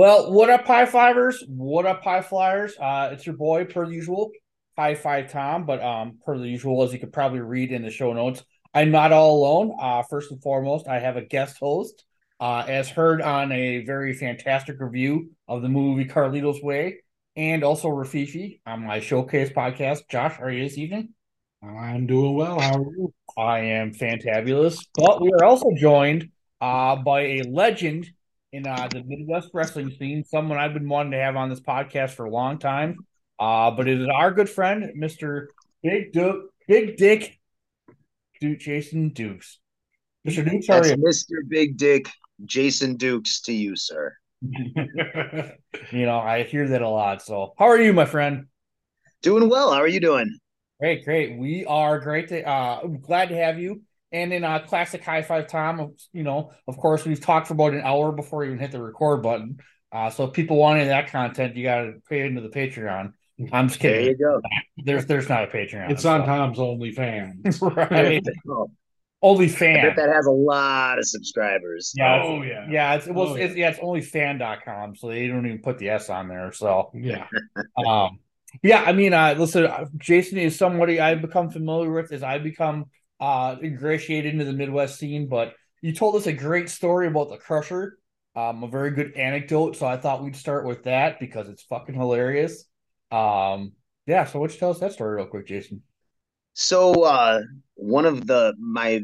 Well, what up, High Fivers? What up, High Flyers? Uh, it's your boy, per usual, High Five Tom. But um, per the usual, as you could probably read in the show notes, I'm not all alone. Uh, first and foremost, I have a guest host, uh, as heard on a very fantastic review of the movie Carlito's Way, and also Rififi on my showcase podcast. Josh, are you this evening? I'm doing well. How are you? I am fantabulous. But we are also joined uh, by a legend in uh, the Midwest wrestling scene, someone I've been wanting to have on this podcast for a long time. Uh, but it is our good friend, Mr. Big Duke, Big Dick, Duke Jason Dukes. Mr. Dukes, how are That's you? Mr. Big Dick Jason Dukes to you, sir. you know, I hear that a lot. So, how are you, my friend? Doing well. How are you doing? Great, great. We are great to uh glad to have you. And in uh classic high five Tom, you know, of course we've talked for about an hour before we even hit the record button. Uh so if people wanted that content, you gotta pay into the Patreon. I'm just There you kidding. go. There's there's not a Patreon. It's on so- Tom's OnlyFans. right. Oh, Only I fan. bet that has a lot of subscribers. Yeah, Oh, yeah. yeah. It's well, Oh, it's, yeah, it's only fan.com, so they don't even put the S on there. So Yeah. Um, yeah, I mean, uh, listen, uh, Jason is somebody I've become familiar with as I become uh ingratiated into the Midwest scene. But you told us a great story about the Crusher, um, a very good anecdote. So I thought we'd start with that because it's fucking hilarious. Um, yeah. So why don't you tell us that story real quick, Jason? So uh one of the my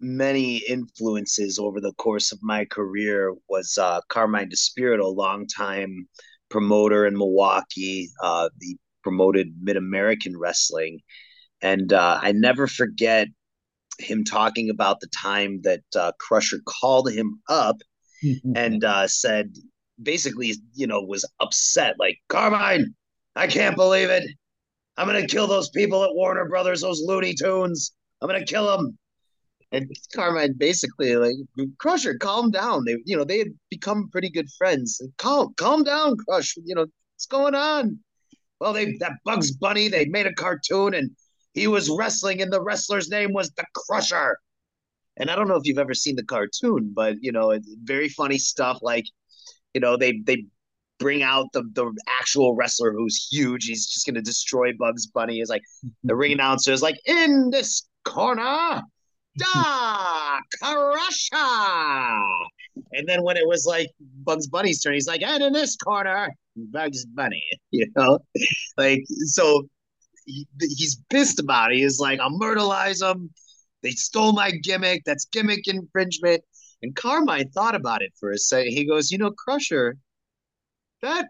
many influences over the course of my career was uh Carmine DeSpirito, a longtime promoter in Milwaukee, uh the promoted Mid-American Wrestling. And uh I never forget him talking about the time that uh Crusher called him up and uh, said basically, you know, was upset like Carmine, I can't believe it. I'm gonna kill those people at Warner Brothers, those Looney Tunes. I'm gonna kill them. And Carmine basically like Crusher, calm down. They, you know, they had become pretty good friends. Calm, calm down, Crush. You know what's going on? Well, they that Bugs Bunny. They made a cartoon, and he was wrestling, and the wrestler's name was the Crusher. And I don't know if you've ever seen the cartoon, but you know, it's very funny stuff. Like, you know, they they bring out the the actual wrestler who's huge. He's just gonna destroy Bugs Bunny. Is like the ring announcer is like in this corner, da Crusher. And then when it was like Bugs Bunny's turn, he's like, and in this corner, Bugs Bunny. You know, like so. He, he's pissed about it. He's like, I'll myrtleize them. They stole my gimmick. That's gimmick infringement. And Carmine thought about it for a second. He goes, you know, Crusher, that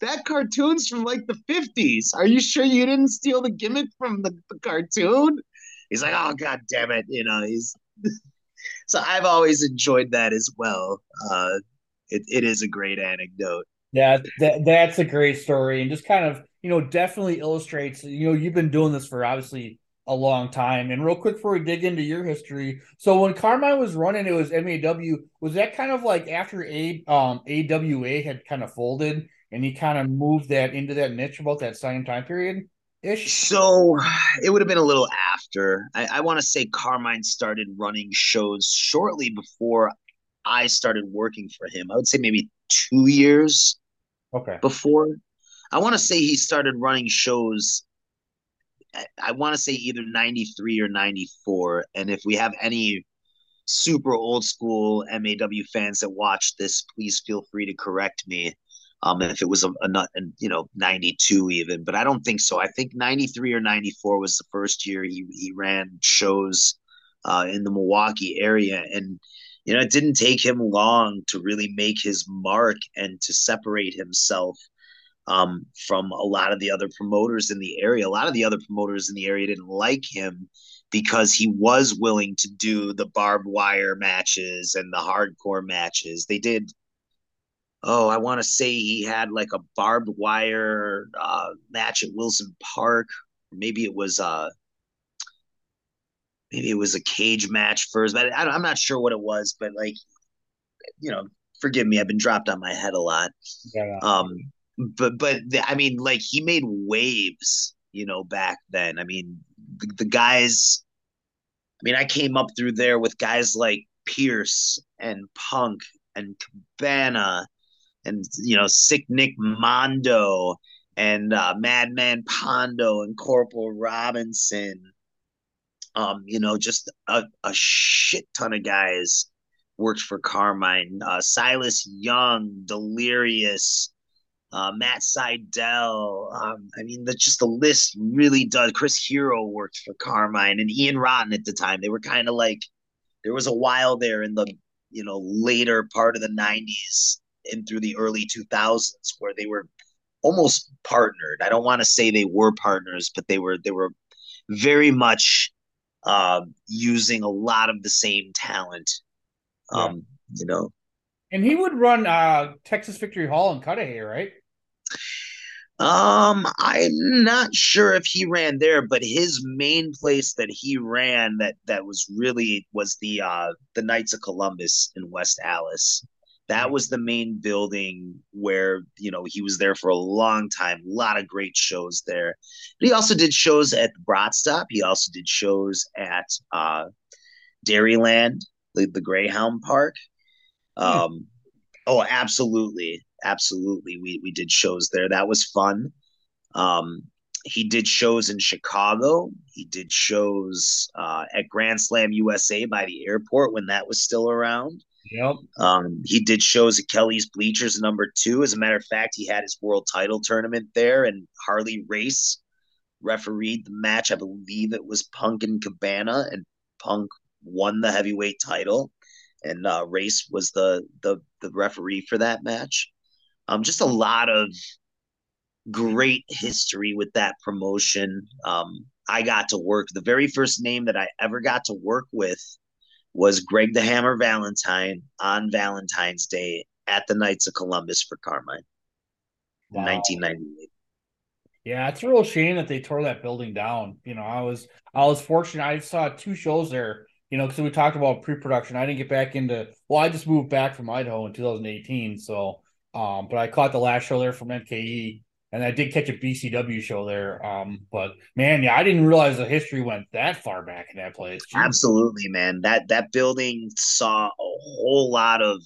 that cartoon's from like the 50s. Are you sure you didn't steal the gimmick from the, the cartoon? He's like, oh god damn it. You know, he's so I've always enjoyed that as well. Uh it, it is a great anecdote. Yeah, that that's a great story, and just kind of you know definitely illustrates. You know, you've been doing this for obviously a long time. And real quick before we dig into your history, so when Carmine was running, it was MAW. Was that kind of like after a um AWA had kind of folded, and he kind of moved that into that niche about that same time period ish? So it would have been a little after. I, I want to say Carmine started running shows shortly before I started working for him. I would say maybe two years Okay. before. I want to say he started running shows. I, want to say either 93 or 94. And if we have any super old school MAW fans that watch this, please feel free to correct me. Um, if it was a, a and you know 92 even, but I don't think so. I think 93 or 94 was the first year he he ran shows uh, in the Milwaukee area, and you know it didn't take him long to really make his mark and to separate himself um, from a lot of the other promoters in the area. A lot of the other promoters in the area didn't like him because he was willing to do the barbed wire matches and the hardcore matches. They did oh, I want to say he had like a barbed wire uh, match at Wilson Park. Maybe it was uh maybe it was a cage match first, but I, I'm not sure what it was. But like, you know, forgive me, I've been dropped on my head a lot. Yeah. Um, but but I mean, like he made waves, you know, back then. I mean, the, the guys. I mean, I came up through there with guys like Pierce and Punk and Cabana and you know Sick Nick Mondo and uh, Madman Pondo and Corporal Robinson. Um, you know, just a, a shit ton of guys worked for Carmine. Uh, Silas Young, Delirious, uh, Matt Sydal. Um, I mean, the, just the list really does. Chris Hero worked for Carmine and Ian Rotten at the time. They were kind of like there was a while there in the you know later part of the 90s and through the early 2000s where they were almost partnered. I don't want to say they were partners, but they were they were very much uh, using a lot of the same talent. Um, yeah. you know. And he would run uh, Texas Victory Hall in Cudahy, right? Um, I'm not sure if he ran there, but his main place that he ran that that was really was the uh the Knights of Columbus in West Allis. That was the main building where you know he was there for a long time. A lot of great shows there. But he also did shows at the Brat Stop. He also did shows at uh, Dairyland, the, the Greyhound Park. Um, oh, absolutely, absolutely. We we did shows there. That was fun. Um, he did shows in Chicago. He did shows uh, at Grand Slam USA by the airport when that was still around. Yep. Um, he did shows at Kelly's Bleachers number two. As a matter of fact, he had his world title tournament there, and Harley Race refereed the match. I believe it was Punk and Cabana, and Punk won the heavyweight title, and uh, Race was the the the referee for that match. Um, just a lot of great history with that promotion. Um, I got to work the very first name that I ever got to work with was Greg the Hammer Valentine on Valentine's Day at the Knights of Columbus for Carmine wow. in 1998. Yeah, it's a real shame that they tore that building down. You know, I was I was fortunate. I saw two shows there. You know, because we talked about pre-production. I didn't get back into. Well, I just moved back from Idaho in 2018. So, um, but I caught the last show there from NKE, and I did catch a BCW show there. Um, but man, yeah, I didn't realize the history went that far back in that place. Jeez. Absolutely, man. That that building saw a whole lot of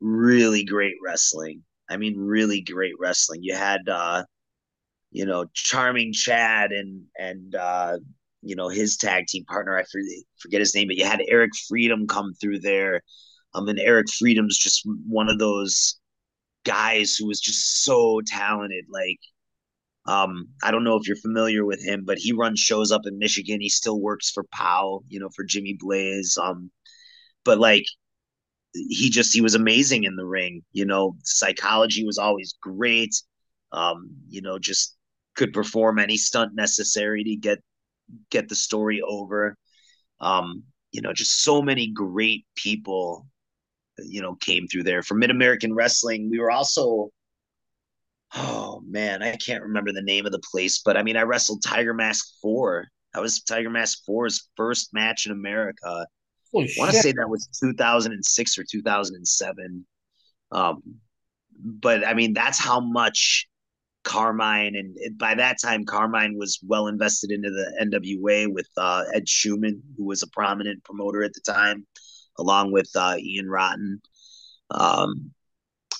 really great wrestling. I mean, really great wrestling. You had uh, you know, charming Chad and and uh, you know, his tag team partner, I forget his name, but you had Eric Freedom come through there. Um, and Eric Freedom's just one of those guys who was just so talented. Like, um, I don't know if you're familiar with him, but he runs shows up in Michigan. He still works for Pow, you know, for Jimmy Blaze. Um, but like, he just he was amazing in the ring. You know, psychology was always great. Um, you know, just could perform any stunt necessary to get get the story over. Um, you know, just so many great people you know came through there for Mid American Wrestling. We were also oh man, I can't remember the name of the place, but I mean I wrestled Tiger Mask Four. That was Tiger Mask 4's first match in America. Holy I want to say that was 2006 or 2007. Um, but I mean, that's how much Carmine, and by that time, Carmine was well invested into the NWA with uh, Ed Schumann, who was a prominent promoter at the time along with uh, Ian Rotten. Um,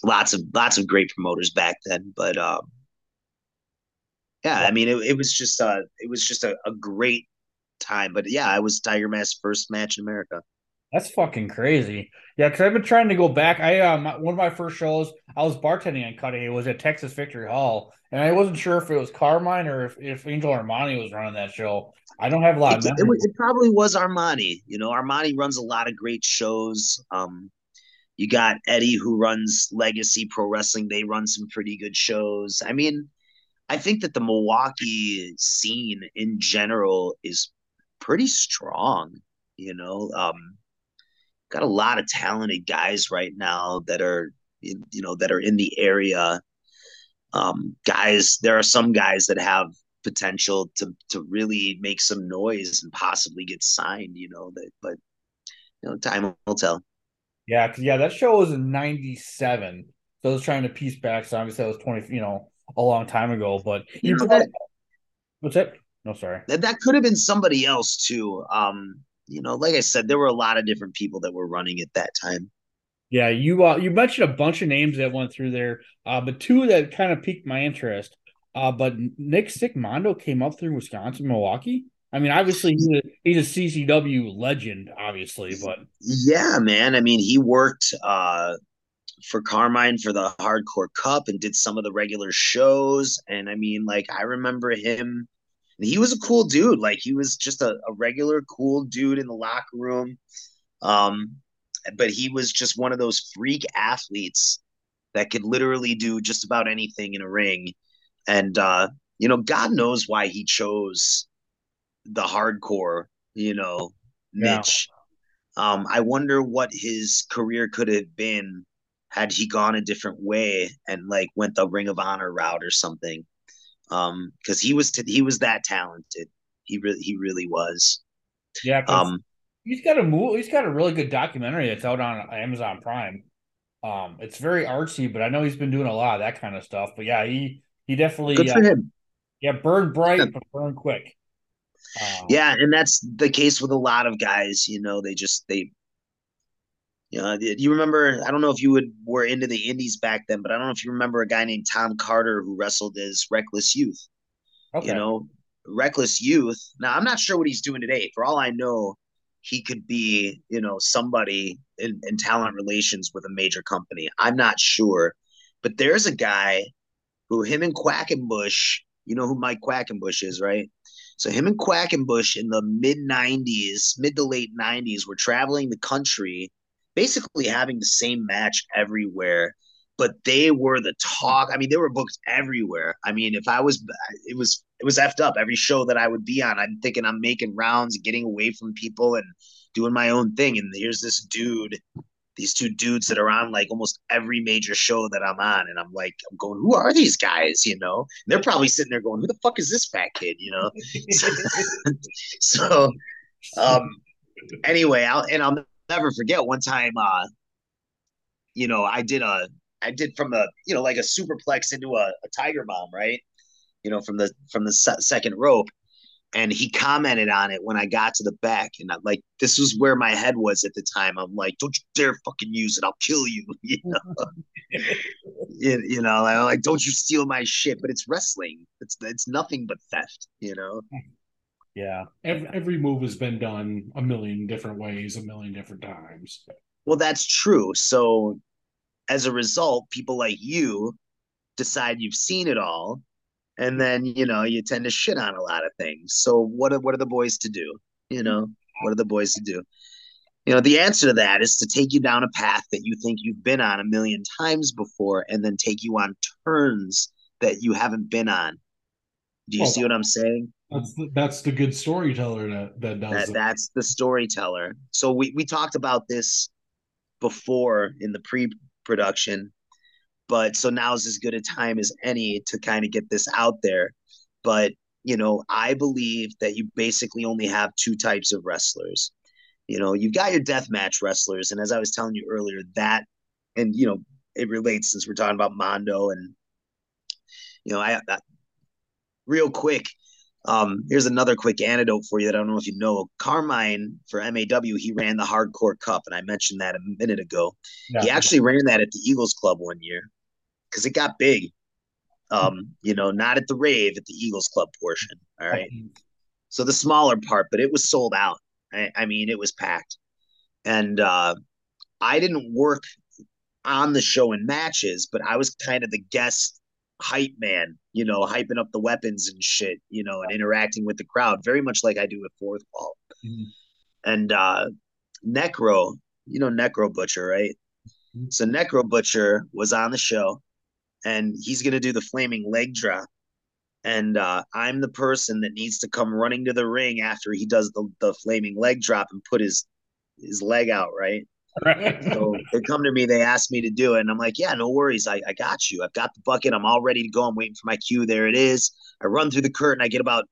lots of lots of great promoters back then, but um, yeah, I mean, it, it was just uh, it was just a, a great time. But yeah, I was Tiger Mask's first match in America. That's fucking crazy. Yeah, because I've been trying to go back. I um one of my first shows I was bartending in Cudahy was at Texas Victory Hall, and I wasn't sure if it was Carmine or if, if Angel Armani was running that show. I don't have a lot. It, it, it, probably was Armani. You know, Armani runs a lot of great shows. Um, you got Eddie who runs Legacy Pro Wrestling. They run some pretty good shows. I mean, I think that the Milwaukee scene in general is pretty strong. You know, um, got a lot of talented guys right now that are you, you know that are in the area. Um, guys, there are some guys that have potential to to really make some noise and possibly get signed. You know that, but you know, time will tell. Yeah, yeah, that show was in '97. So I was trying to piece back. So obviously that was 20, you know, a long time ago. But You know, that- what's it? No, sorry. That that could have been somebody else too. Um, you know, like I said, there were a lot of different people that were running at that time. Yeah, you uh, you mentioned a bunch of names that went through there, uh, but two that kind of piqued my interest. Uh, but Nick Stickmondo came up through Wisconsin, Milwaukee. I mean, obviously he's a, he's a CZW legend, obviously, but Yeah, man. I mean, he worked uh for Carmine for the Hardcore Cup and did some of the regular shows. And I mean, like, I remember him. He was a cool dude. Like, he was just a, a regular cool dude in the locker room. Um, but he was just one of those freak athletes that could literally do just about anything in a ring. And uh, you know, God knows why he chose the hardcore, you know, Yeah. niche. Um, I wonder what his career could have been had he gone a different way and like went the Ring of Honor route or something. Um, because he was t- he was that talented. He really he really was. yeah Um, he's got a move. He's got a really good documentary that's out on Amazon Prime. Um, it's very artsy, but I know he's been doing a lot of that kind of stuff. But yeah, he he definitely good uh, for him. yeah burn bright but burn quick. Um, Yeah, and that's the case with a lot of guys. You know, they just they. You know, you remember? I don't know if you would were into the indies back then, but I don't know if you remember a guy named Tom Carter who wrestled as Reckless Youth. okay. You know, Reckless Youth. Now, I'm not sure what he's doing today. For all I know, he could be, you know, somebody in, in talent relations with a major company. I'm not sure, but there's a guy who him and Quackenbush. You know who Mike Quackenbush is, right? So him and Quackenbush in the mid '90s, mid to late '90s, were traveling the country, basically having the same match everywhere. But they were the talk. I mean, they were booked everywhere. I mean, if I was, it was it was effed up. Every show that I would be on, I'm thinking I'm making rounds, getting away from people, and doing my own thing. And here's this dude, these two dudes that are on like almost every major show that I'm on, and I'm like, I'm going, who are these guys? You know, and they're probably sitting there going, who the fuck is this fat kid? You know, so um anyway i'll and i'll never forget one time uh you know i did a i did from a you know like a superplex into a, a tiger bomb right? You know from the from the se- second rope. And he commented on it when i got to the back. And I, like this was where my head was at the time. I'm like don't you dare fucking use it. I'll kill you. You know? You, you know like, like don't you steal my shit. But it's wrestling. It's it's nothing but theft you know yeah. Every, every move has been done a million different ways, a million different times. Well, that's true. So as a result, people like you decide you've seen it all, and then you know you tend to shit on a lot of things. So what are what are the boys to do? You know, what are the boys to do? You know, the answer to that is to take you down a path that you think you've been on a million times before, and then take you on turns that you haven't been on. Do you Well, see what I'm saying? That's the, that's the good storyteller that that does that it. that's the storyteller so we we talked about this before in the pre-production but so now is as good a time as any to kind of get this out there but you know i believe that you basically only have two types of wrestlers you know you've got your death match wrestlers and as i was telling you earlier that and you know it relates since we're talking about mondo and you know i, I real quick um, here's another quick anecdote for you that I don't know if you know. Carmine for MAW, he ran the Hardcore Cup, and I mentioned that a minute ago. Yeah. He actually ran that at the Eagles Club one year because it got big. Um, you know, not at the rave, at the Eagles Club portion. All right. So the smaller part, but it was sold out. I, I mean, it was packed. And uh, I didn't work on the show in matches, but I was kind of the guest hype man, you know, hyping up the weapons and shit, you know, and interacting with the crowd, very much like I do with Fourth Wall. Mhm. And uh Necro, you know Necro Butcher, right? Mhm. So Necro Butcher was on the show and he's gonna do the flaming leg drop. And uh, I'm the person that needs to come running to the ring after he does the, the flaming leg drop and put his his leg out, right? So they come to me, they ask me to do it, and I'm like, yeah, no worries, I, I got you. I've got the bucket, I'm all ready to go. I'm waiting for my cue. There it is. I run through the curtain, I get about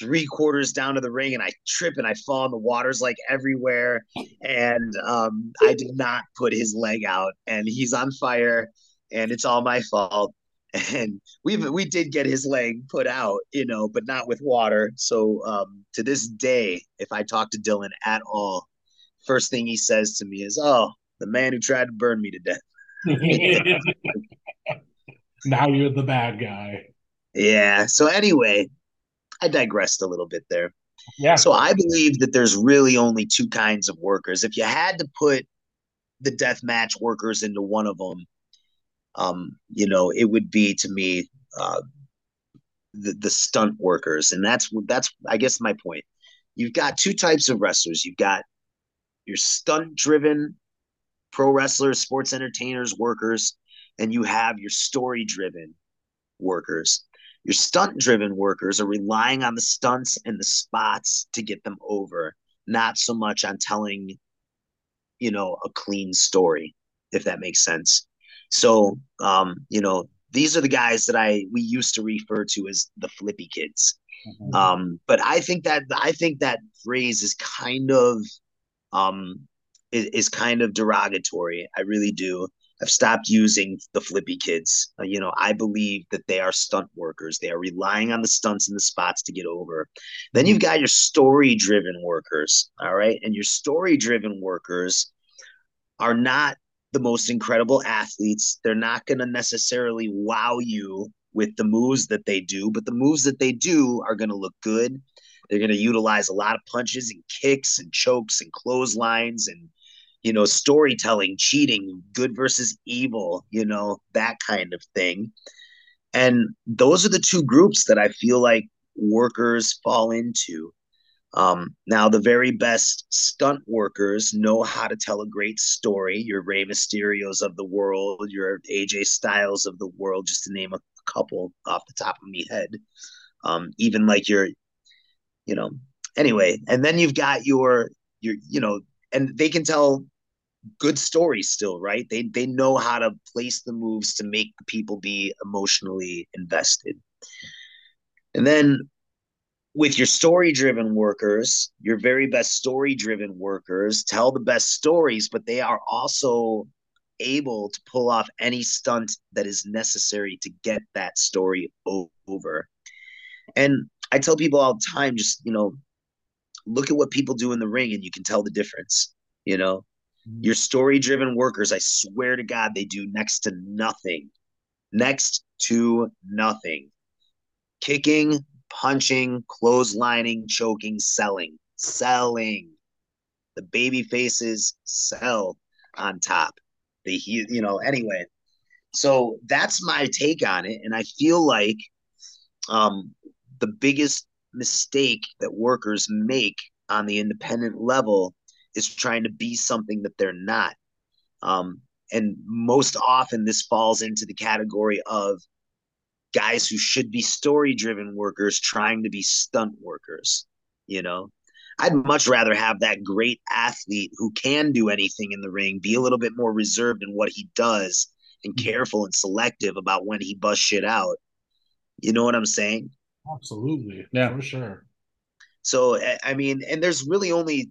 three quarters down to the ring and I trip and I fall in the water's like everywhere. And um, I did not put his leg out and he's on fire and it's all my fault. And we we did get his leg put out, you know, but not with water. So um, to this day, if I talk to Dylan at all, first thing he says to me is, "Oh, the man who tried to burn me to death." now you're the bad guy. Yeah. So anyway, I digressed a little bit there. Yeah. So I believe that there's really only two kinds of workers. If you had to put the death match workers into one of them, um, you know, it would be to me uh, the the stunt workers, and that's that's I guess my point. You've got two types of wrestlers. You've got your stunt driven pro wrestlers, sports entertainers, workers, and you have your story driven workers. Your stunt driven workers are relying on the stunts and the spots to get them over, not so much on telling, you know, a clean story, if that makes sense. So, um, you know, these are the guys that I we used to refer to as the flippy kids. Mm-hmm. Um, but I think that I think that phrase is kind of um is, is kind of derogatory. I really do. I've stopped using the flippy kids. Uh, you know, I believe that they are stunt workers. They are relying on the stunts and the spots to get over. Then you've got your story driven workers. All right. And your story driven workers are not the most incredible athletes. They're not going to necessarily wow you with the moves that they do, but the moves that they do are going to look good. They're going to utilize a lot of punches and kicks and chokes and clotheslines and you know, storytelling, cheating, good versus evil, you know, that kind of thing. And those are the two groups that I feel like workers fall into. Um, now, the very best stunt workers know how to tell a great story. Your Rey Mysterios of the world, your AJ Styles of the world, just to name a couple off the top of my head. Um, even like your, you know, anyway. And then you've got your your, you know, and they can tell good stories still, right? They they know how to place the moves to make people be emotionally invested. And then with your story driven workers, your very best story driven workers tell the best stories, but they are also able to pull off any stunt that is necessary to get that story over. And I tell people all the time just, you know, look at what people do in the ring and you can tell the difference, you know. Mm-hmm. Your story driven workers, I swear to God, they do next to nothing. Next to nothing. Kicking, punching, clotheslining, choking, selling. Selling. The baby faces sell on top. The you know, anyway. So that's my take on it. And I feel like um the biggest mistake that workers make on the independent level is trying to be something that they're not. Um, and most often, this falls into the category of guys who should be story driven workers trying to be stunt workers. You know, I'd much rather have that great athlete who can do anything in the ring be a little bit more reserved in what he does and mm-hmm. careful and selective about when he busts shit out. You know what I'm saying? Absolutely. Yeah, for sure. So, I mean, and there's really only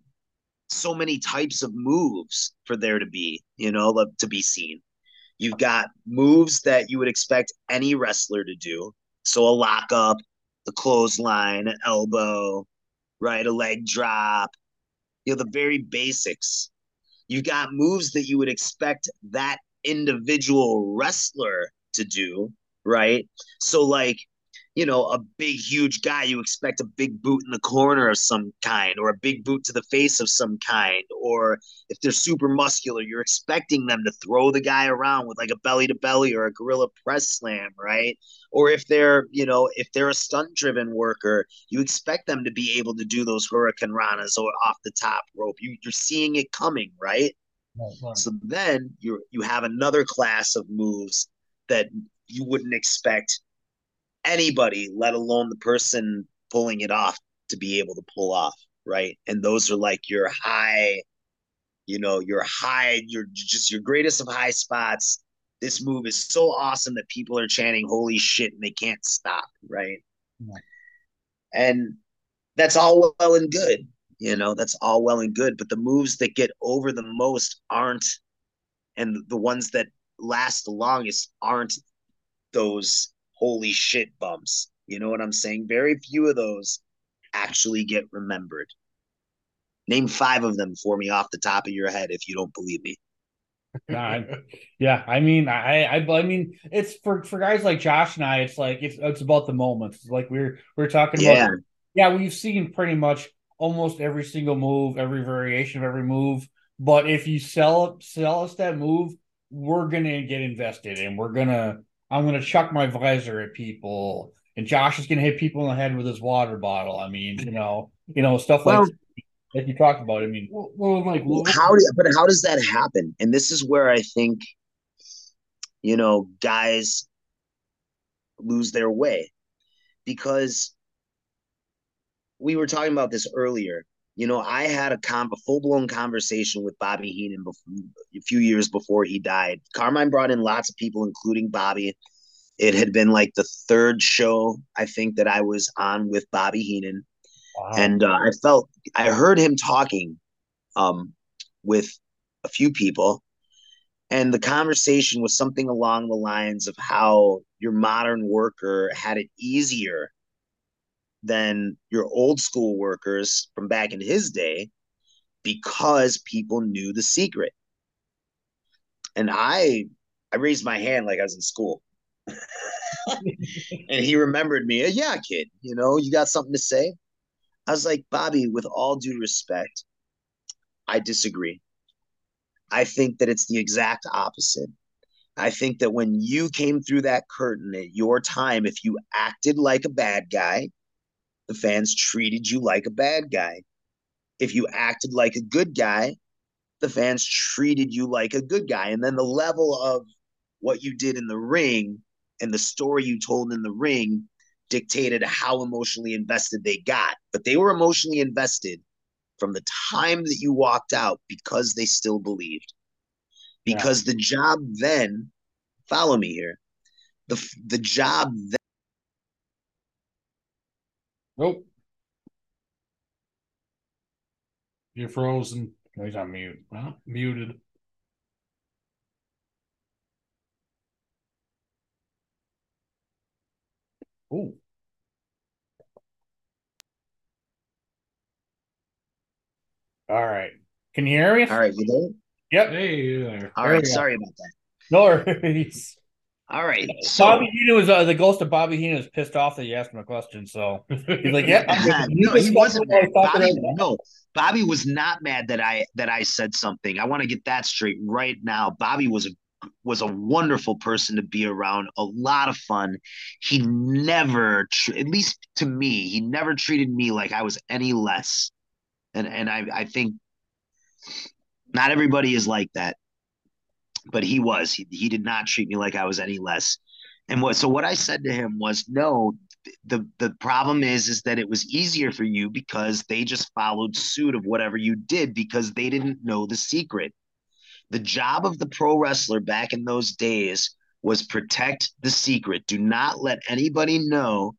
so many types of moves for there to be, you know, to be seen. You've got moves that you would expect any wrestler to do. So a lockup, the clothesline, an elbow, right? A leg drop, you know, the very basics. You've got moves that you would expect that individual wrestler to do, right? So, like, you know, a big, huge guy, you expect a big boot in the corner of some kind, or a big boot to the face of some kind. Or if they're super muscular, you're expecting them to throw the guy around with like a belly to belly or a gorilla press slam, right? Or if they're, you know, if they're a stunt driven worker, you expect them to be able to do those hurricanranas or off the top rope. You, you're seeing it coming, right? Right, right. So then you you have another class of moves that you wouldn't expect anybody, let alone the person pulling it off, to be able to pull off, right? And those are like your high, you know, your high, your just your greatest of high spots. This move is so awesome that people are chanting "Holy shit!" and they can't stop, right? Yeah. And that's all well and good, you know. That's all well and good, but the moves that get over the most aren't, and the ones that last the longest aren't those holy shit bumps. You know what I'm saying? Very few of those actually get remembered. Name five of them for me off the top of your head if you don't believe me. nah, yeah, I mean, I, I, I mean, it's for for guys like Josh and I. It's like it's it's about the moments. It's like we're we're talking yeah. about. Yeah, we've seen pretty much almost every single move, every variation of every move. But if you sell sell us that move, we're gonna get invested, and we're gonna I'm gonna chuck my visor at people, and Josh is gonna hit people in the head with his water bottle. I mean, you know, you know, stuff like well, like you talked about. I mean, well, well like well, how do but how does that happen? And this is where I think, you know, guys lose their way because we were talking about this earlier. You know, I had a, com- a full blown conversation with Bobby Heenan before, a few years before he died. Carmine brought in lots of people, including Bobby. It had been like the third show I think that I was on with Bobby Heenan, wow. and uh, I felt I heard him talking um, with a few people, and the conversation was something along the lines of how your modern worker had it easier than your old school workers from back in his day because people knew the secret. And I I raised my hand like I was in school. and he remembered me. Yeah, kid, you know, you got something to say? I was like, Bobby, with all due respect, I disagree. I think that it's the exact opposite. I think that when you came through that curtain at your time, if you acted like a bad guy, the fans treated you like a bad guy. If you acted like a good guy, the fans treated you like a good guy. And then the level of what you did in the ring and the story you told in the ring dictated how emotionally invested they got. But they were emotionally invested from the time that you walked out because they still believed. Because yeah. the job then, follow me here, the the job then Nope. You're frozen. No, he's on mute. Well, muted. Oh. All right. Can you hear me? All right, you there? Yep. Hey there. All right, sorry about that. No worries. All right. So, Bobby Heenan was uh, the ghost of Bobby Heenan was pissed off that you asked him a question. So he's like, "Yeah, no, he wasn't. Mad. Bobby, no, Bobby was not mad that I that I said something. I want to get that straight right now. Bobby was a was a wonderful person to be around. A lot of fun. He never, at least to me, he never treated me like I was any less. And and I I think not everybody is like that but he was. He, he did not treat me like I was any less. And what so what I said to him was, no, the the problem is is that it was easier for you because they just followed suit of whatever you did because they didn't know the secret. The job of the pro wrestler back in those days was protect the secret. Do not let anybody know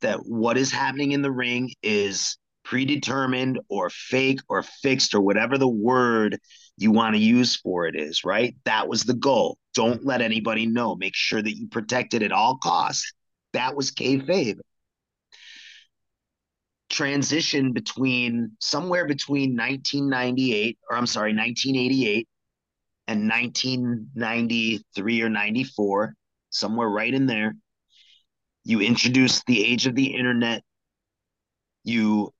that what is happening in the ring is predetermined or fake or fixed or whatever the word you want to use for it is, right? That was the goal. Don't let anybody know. Make sure that you protect it at all costs. That was kayfabe. Transition between somewhere between 1998, or I'm sorry, 1988 and 1993 or 94, somewhere right in there. You introduced the age of the internet. You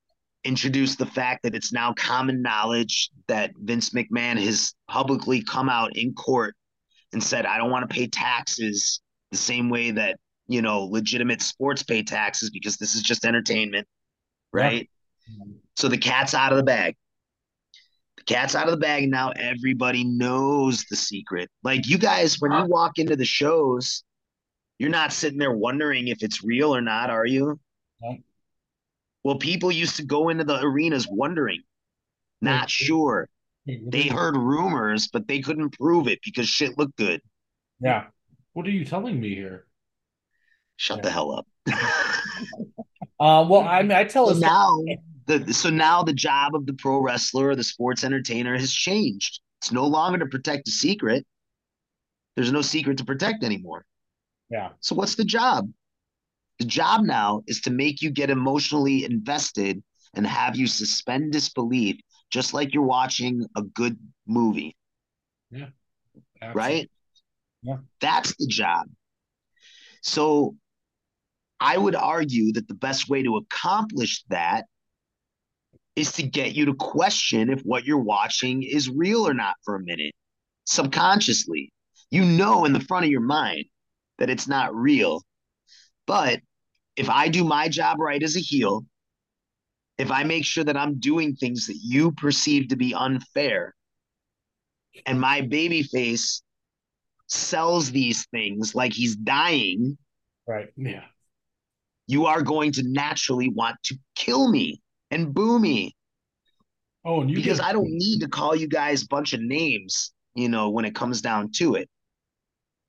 introduce the fact that it's now common knowledge that Vince McMahon has publicly come out in court and said, I don't want to pay taxes the same way that, you know, legitimate sports pay taxes because this is just entertainment. Right. Yeah. So the cat's out of the bag. The cat's out of the bag. And now everybody knows the secret. Like you guys, when you uh. walk into the shows, you're not sitting there wondering if it's real or not, are you? Well, people used to go into the arenas wondering, not sure. They heard rumors, but they couldn't prove it because shit looked good. Yeah. What are you telling me here? Shut Yeah. the hell up. Uh, well, I mean, I tell so us now the so now the job of the pro wrestler or the sports entertainer has changed. It's no longer to protect a secret. There's no secret to protect anymore. Yeah. So what's the job? The job now is to make you get emotionally invested and have you suspend disbelief, just like you're watching a good movie, Absolutely. right? Yeah. That's the job. So I would argue that the best way to accomplish that is to get you to question if what you're watching is real or not for a minute, subconsciously. You know in the front of your mind that it's not real. But if I do my job right as a heel, if I make sure that I'm doing things that you perceive to be unfair, and my baby face sells these things like he's dying, right. Yeah. you are going to naturally want to kill me and boo me Oh, and you because get- I don't need to call you guys a bunch of names, you know, when it comes down to it.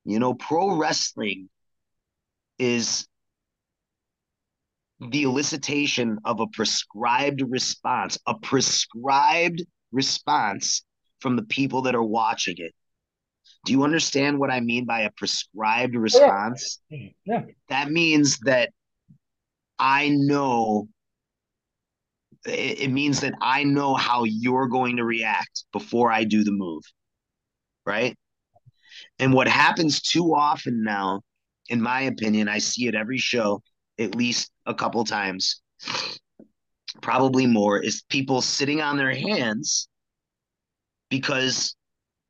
You know, pro wrestling is the elicitation of a prescribed response, a prescribed response from the people that are watching it. Do you understand what I mean by a prescribed response? Yeah. that means that I know it, it means that I know how you're going to react before I do the move. Right? And what happens too often now, in my opinion, I see it every show, at least a couple times, probably more, is people sitting on their hands because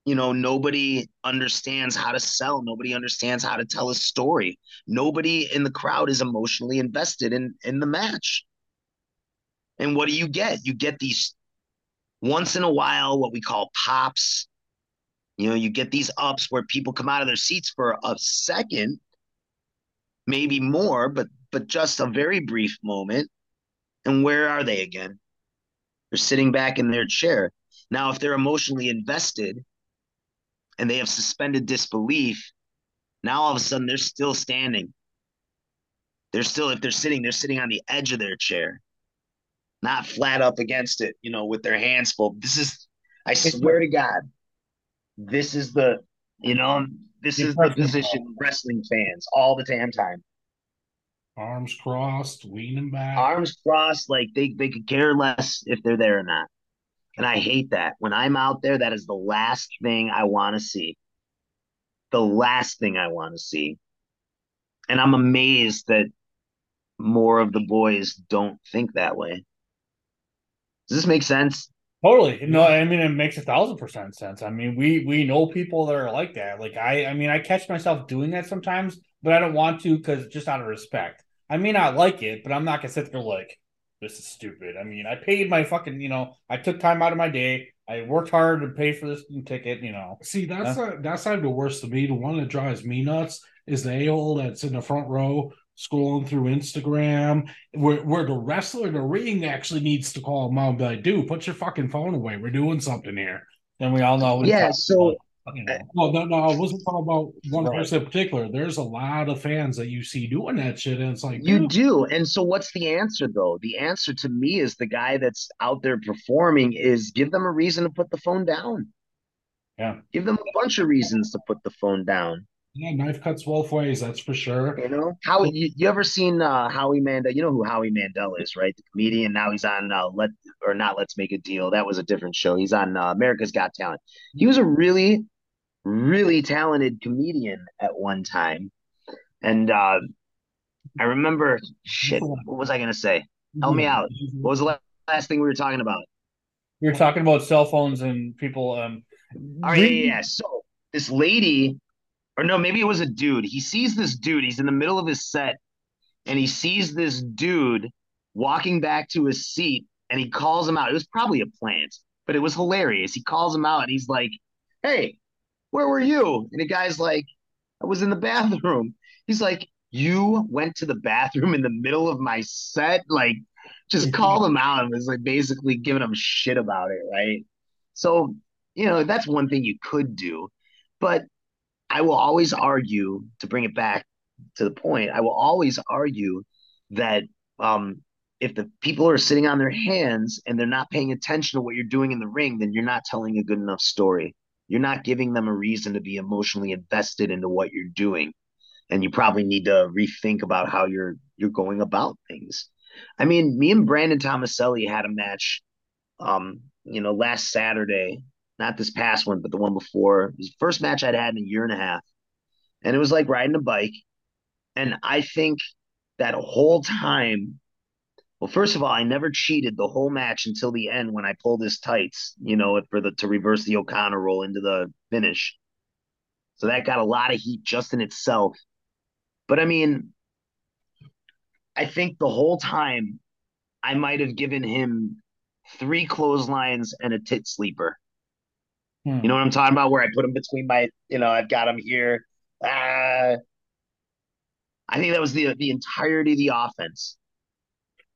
you know nobody understands how to sell. Nobody understands how to tell a story. Nobody in the crowd is emotionally invested in in the match. And what do you get? You get these once in a while what we call pops. You know you get these ups where people come out of their seats for a second maybe more but but just a very brief moment and where are they again they're sitting back in their chair now if they're emotionally invested and they have suspended disbelief, now all of a sudden they're still standing. They're still, if they're sitting, they're sitting on the edge of their chair, not flat up against it, you know, with their hands full. This is, I swear to God, this is the, you know, this is the position wrestling fans all the damn time. Arms crossed, leaning back. Arms crossed, like they, they could care less if they're there or not. And I hate that. When I'm out there, that is the last thing I want to see. The last thing I want to see. And I'm amazed that more of the boys don't think that way. Does this make sense? Totally. No, I mean it makes a thousand percent sense. I mean, we we know people that are like that. Like I, I mean, I catch myself doing that sometimes, but I don't want to because just out of respect. I may not like it, but I'm not gonna sit there like this is stupid. I mean, I paid my fucking, you know, I took time out of my day. I worked hard to pay for this ticket. You know, See, that's not, that's not the worst to me. The one that drives me nuts is the a-hole that's in the front row scrolling through Instagram, where where the wrestler in the ring actually needs to call him out and be like, dude, put your fucking phone away. We're doing something here. and we all know. what Yeah, so- about, you know. Well, no, no, I wasn't talking about one Right. person in particular. There's a lot of fans that you see doing that shit, and it's like, You dude, do. And so what's the answer though? The answer to me is the guy that's out there performing is give them a reason to put the phone down. Yeah. Give them a bunch of reasons to put the phone down. yeah, knife cuts both ways, that's for sure. You know, Howie, you, you ever seen uh, Howie Mandel? You know who Howie Mandel is, right? The comedian. Now he's on uh, Let or not Let's Make a Deal. That was a different show. He's on uh, America's Got Talent. He was a really, really talented comedian at one time, and uh, I remember shit. What was I gonna say? Help me out. What was the last thing we were talking about? We were talking about cell phones and people. Um, All right, yeah, yeah, yeah. So this lady, or no, maybe it was a dude. He sees this dude. He's in the middle of his set, and he sees this dude walking back to his seat, and he calls him out. It was probably a plant, but it was hilarious. He calls him out, and he's like, "Hey, where were you?" And the guy's like, "I was in the bathroom." He's like, "You went to the bathroom in the middle of my set?" Like, just called him out and was like basically giving him shit about it, right? So, you know, that's one thing you could do. But I will always argue to bring it back to the point, I will always argue that um, if the people are sitting on their hands and they're not paying attention to what you're doing in the ring, then you're not telling a good enough story. You're not giving them a reason to be emotionally invested into what you're doing. And you probably need to rethink about how you're you're going about things. I mean, me and Brandon Thomaselli had a match um, you know, last Saturday, not this past one, but the one before. The first match I'd had in a year and a half. And it was like riding a bike. And I think that whole time, well, first of all, I never cheated the whole match until the end when I pulled his tights, you know, for the to reverse the O'Connor roll into the finish. So that got a lot of heat just in itself. But I mean, I think the whole time I might have given him three clotheslines and a tit sleeper. Hmm. You know what I'm talking about? Where I put him between my, you know, I've got him here. Uh, I think that was the the entirety of the offense.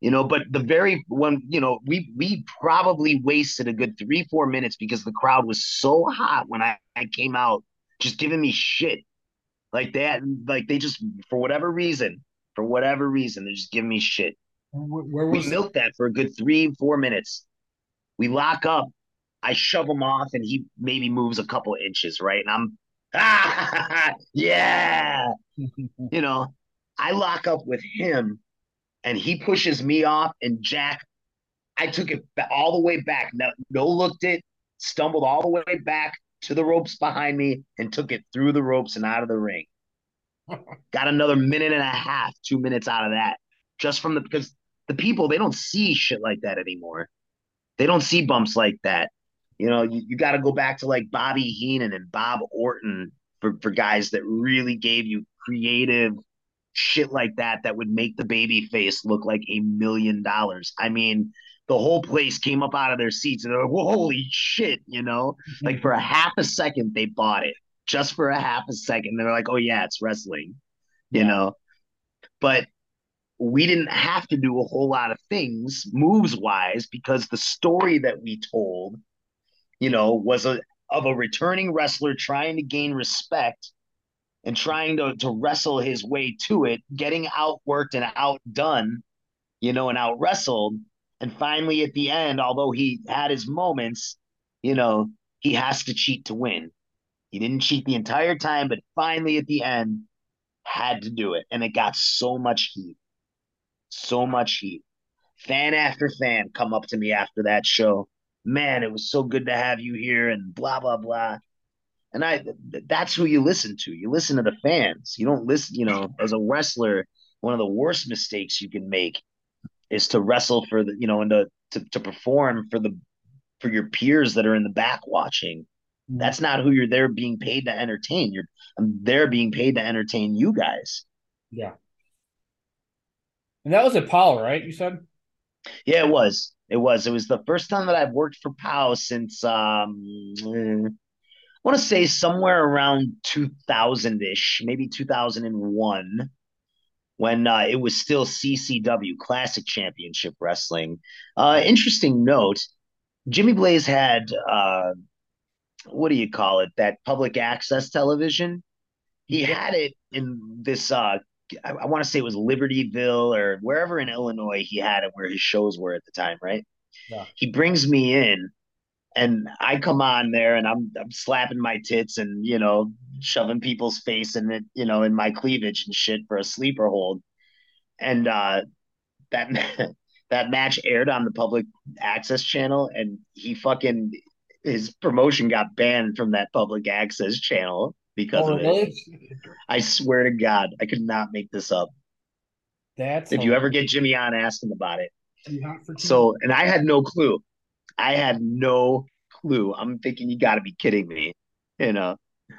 You know, but the very one you know we we probably wasted a good three four minutes because the crowd was so hot when I, I came out, just giving me shit like that. Like they just for whatever reason, for whatever reason, they're just giving me shit. Where, where we milk that for a good three, four minutes. We lock up. I shove him off, and he maybe moves a couple inches, right? And I'm, ah, yeah. you know, I lock up with him, and he pushes me off, and Jack, I took it all the way back. No, no looked it, stumbled all the way back to the ropes behind me, and took it through the ropes and out of the ring. Got another minute and a half, two minutes out of that, just from the because the people they don't see shit like that anymore. They don't see bumps like that. You know, you, you got to go back to like Bobby Heenan and Bob Orton for, for guys that really gave you creative shit like that that would make the baby face look like a million dollars. I mean, the whole place came up out of their seats and they're like, holy shit, you know? Mm-hmm. Like for a half a second, they bought it. Just for a half a second. They're like, oh yeah, it's wrestling, you yeah. know? But we didn't have to do a whole lot of things moves wise because the story that we told, you know, was a of a returning wrestler trying to gain respect and trying to, to wrestle his way to it, getting outworked and outdone, you know, and out wrestled. And finally, at the end, although he had his moments, you know, he has to cheat to win. He didn't cheat the entire time, but finally at the end, had to do it. And it got so much heat so much heat. Fan after fan come up to me after that show. Man, it was so good to have you here, and blah blah blah. And I, that's who you listen to. You listen to the fans. You don't listen. You know, as a wrestler, one of the worst mistakes you can make is to wrestle for the, you know, and to to, to perform for the for your peers that are in the back watching. Mm-hmm. That's not who you're there being paid to entertain. You're I'm there being paid to entertain you guys. Yeah. And that was at POW, right? You said? Yeah, it was. It was. It was the first time that I've worked for POW since um want to say somewhere around 2000-ish, maybe 2001 when uh, it was still CCW Classic Championship Wrestling. Uh, interesting note, Jimmy Blaze had uh, what do you call it? That public access television. He had it in this uh, I, I want to say it was Libertyville or wherever in Illinois he had it where his shows were at the time, right? Yeah. He brings me in and I come on there and I'm I'm slapping my tits and you know shoving people's face in it, you know, in my cleavage and shit for a sleeper hold. And uh that that match aired on the public access channel and he fucking his promotion got banned from that public access channel because oh, of really? it. I swear to God, I could not make this up. That's if you ever get Jimmy on, ask him about it. So, and I had no clue. I had no clue. I'm thinking you got to be kidding me. You know.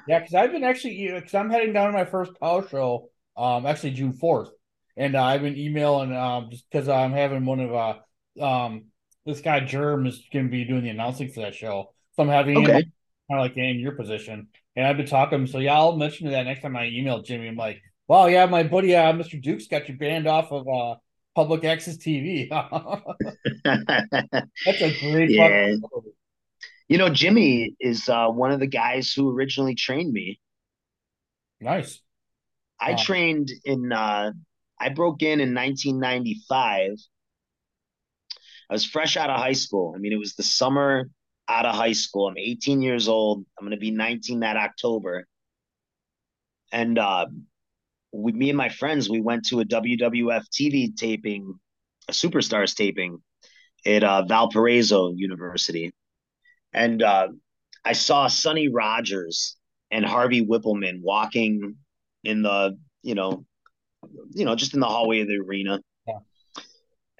Yeah, because I've been actually because I'm heading down to my first POW show. Um, actually June fourth, and uh, I've been emailing um just because I'm having one of uh um this guy Germ is going to be doing the announcing for that show. So I'm having okay. kind of like in your position. And I've been talking. So yeah, I'll mention to that next time I email Jimmy. I'm like, "Wow, yeah, my buddy uh, Mr. Duke's got you banned off of uh, public access TV." That's a great. Yeah. You know, Jimmy is uh, one of the guys who originally trained me. Nice. I Wow. trained in uh I broke in in 1995. I was fresh out of high school. I mean, it was the summer out of high school. I'm 18 years old. I'm going to be 19 that October. And uh we me and my friends, we went to a WWF TV taping, a Superstars taping at uh, Valparaiso University. And uh I saw Sonny Rogers and Harvey Wippleman walking in the, you know, you know, just in the hallway of the arena. Yeah.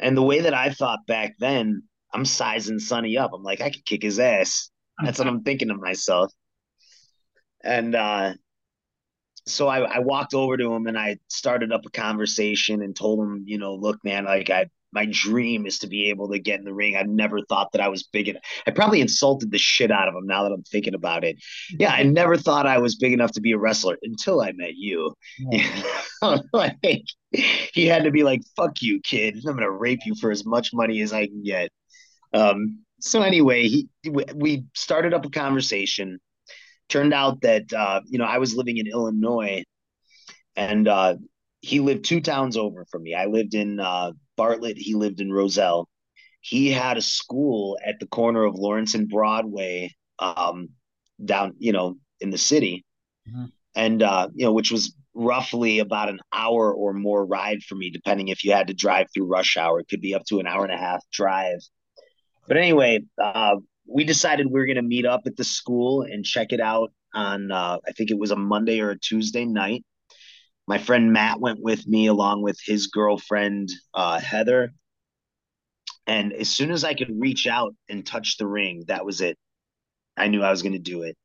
And the way that I thought back then, I'm sizing Sonny up. I'm like, I could kick his ass. That's what I'm thinking of myself. And uh, so I, I walked over to him and I started up a conversation and told him, you know, look, man, like I my dream is to be able to get in the ring. I've never thought that I was big enough. I probably insulted the shit out of him now that I'm thinking about it. Yeah, I never thought I was big enough to be a wrestler until I met you. like he had to be like, "Fuck you, kid! I'm gonna rape you for as much money as I can get." Um. So anyway, he we started up a conversation. Turned out that uh, you know I was living in Illinois, and uh, he lived two towns over from me. I lived in uh, Bartlett. He lived in Roselle. He had a school at the corner of Lawrence and Broadway, um, down you know in the city, Mhm. and uh, you know which was roughly about an hour or more ride for me, depending if you had to drive through rush hour. It could be up to an hour and a half drive. But anyway, uh, we decided we were going to meet up at the school and check it out on, uh, I think it was a Monday or a Tuesday night. My friend Matt went with me along with his girlfriend, uh, Heather. And as soon as I could reach out and touch the ring, that was it. I knew I was going to do it.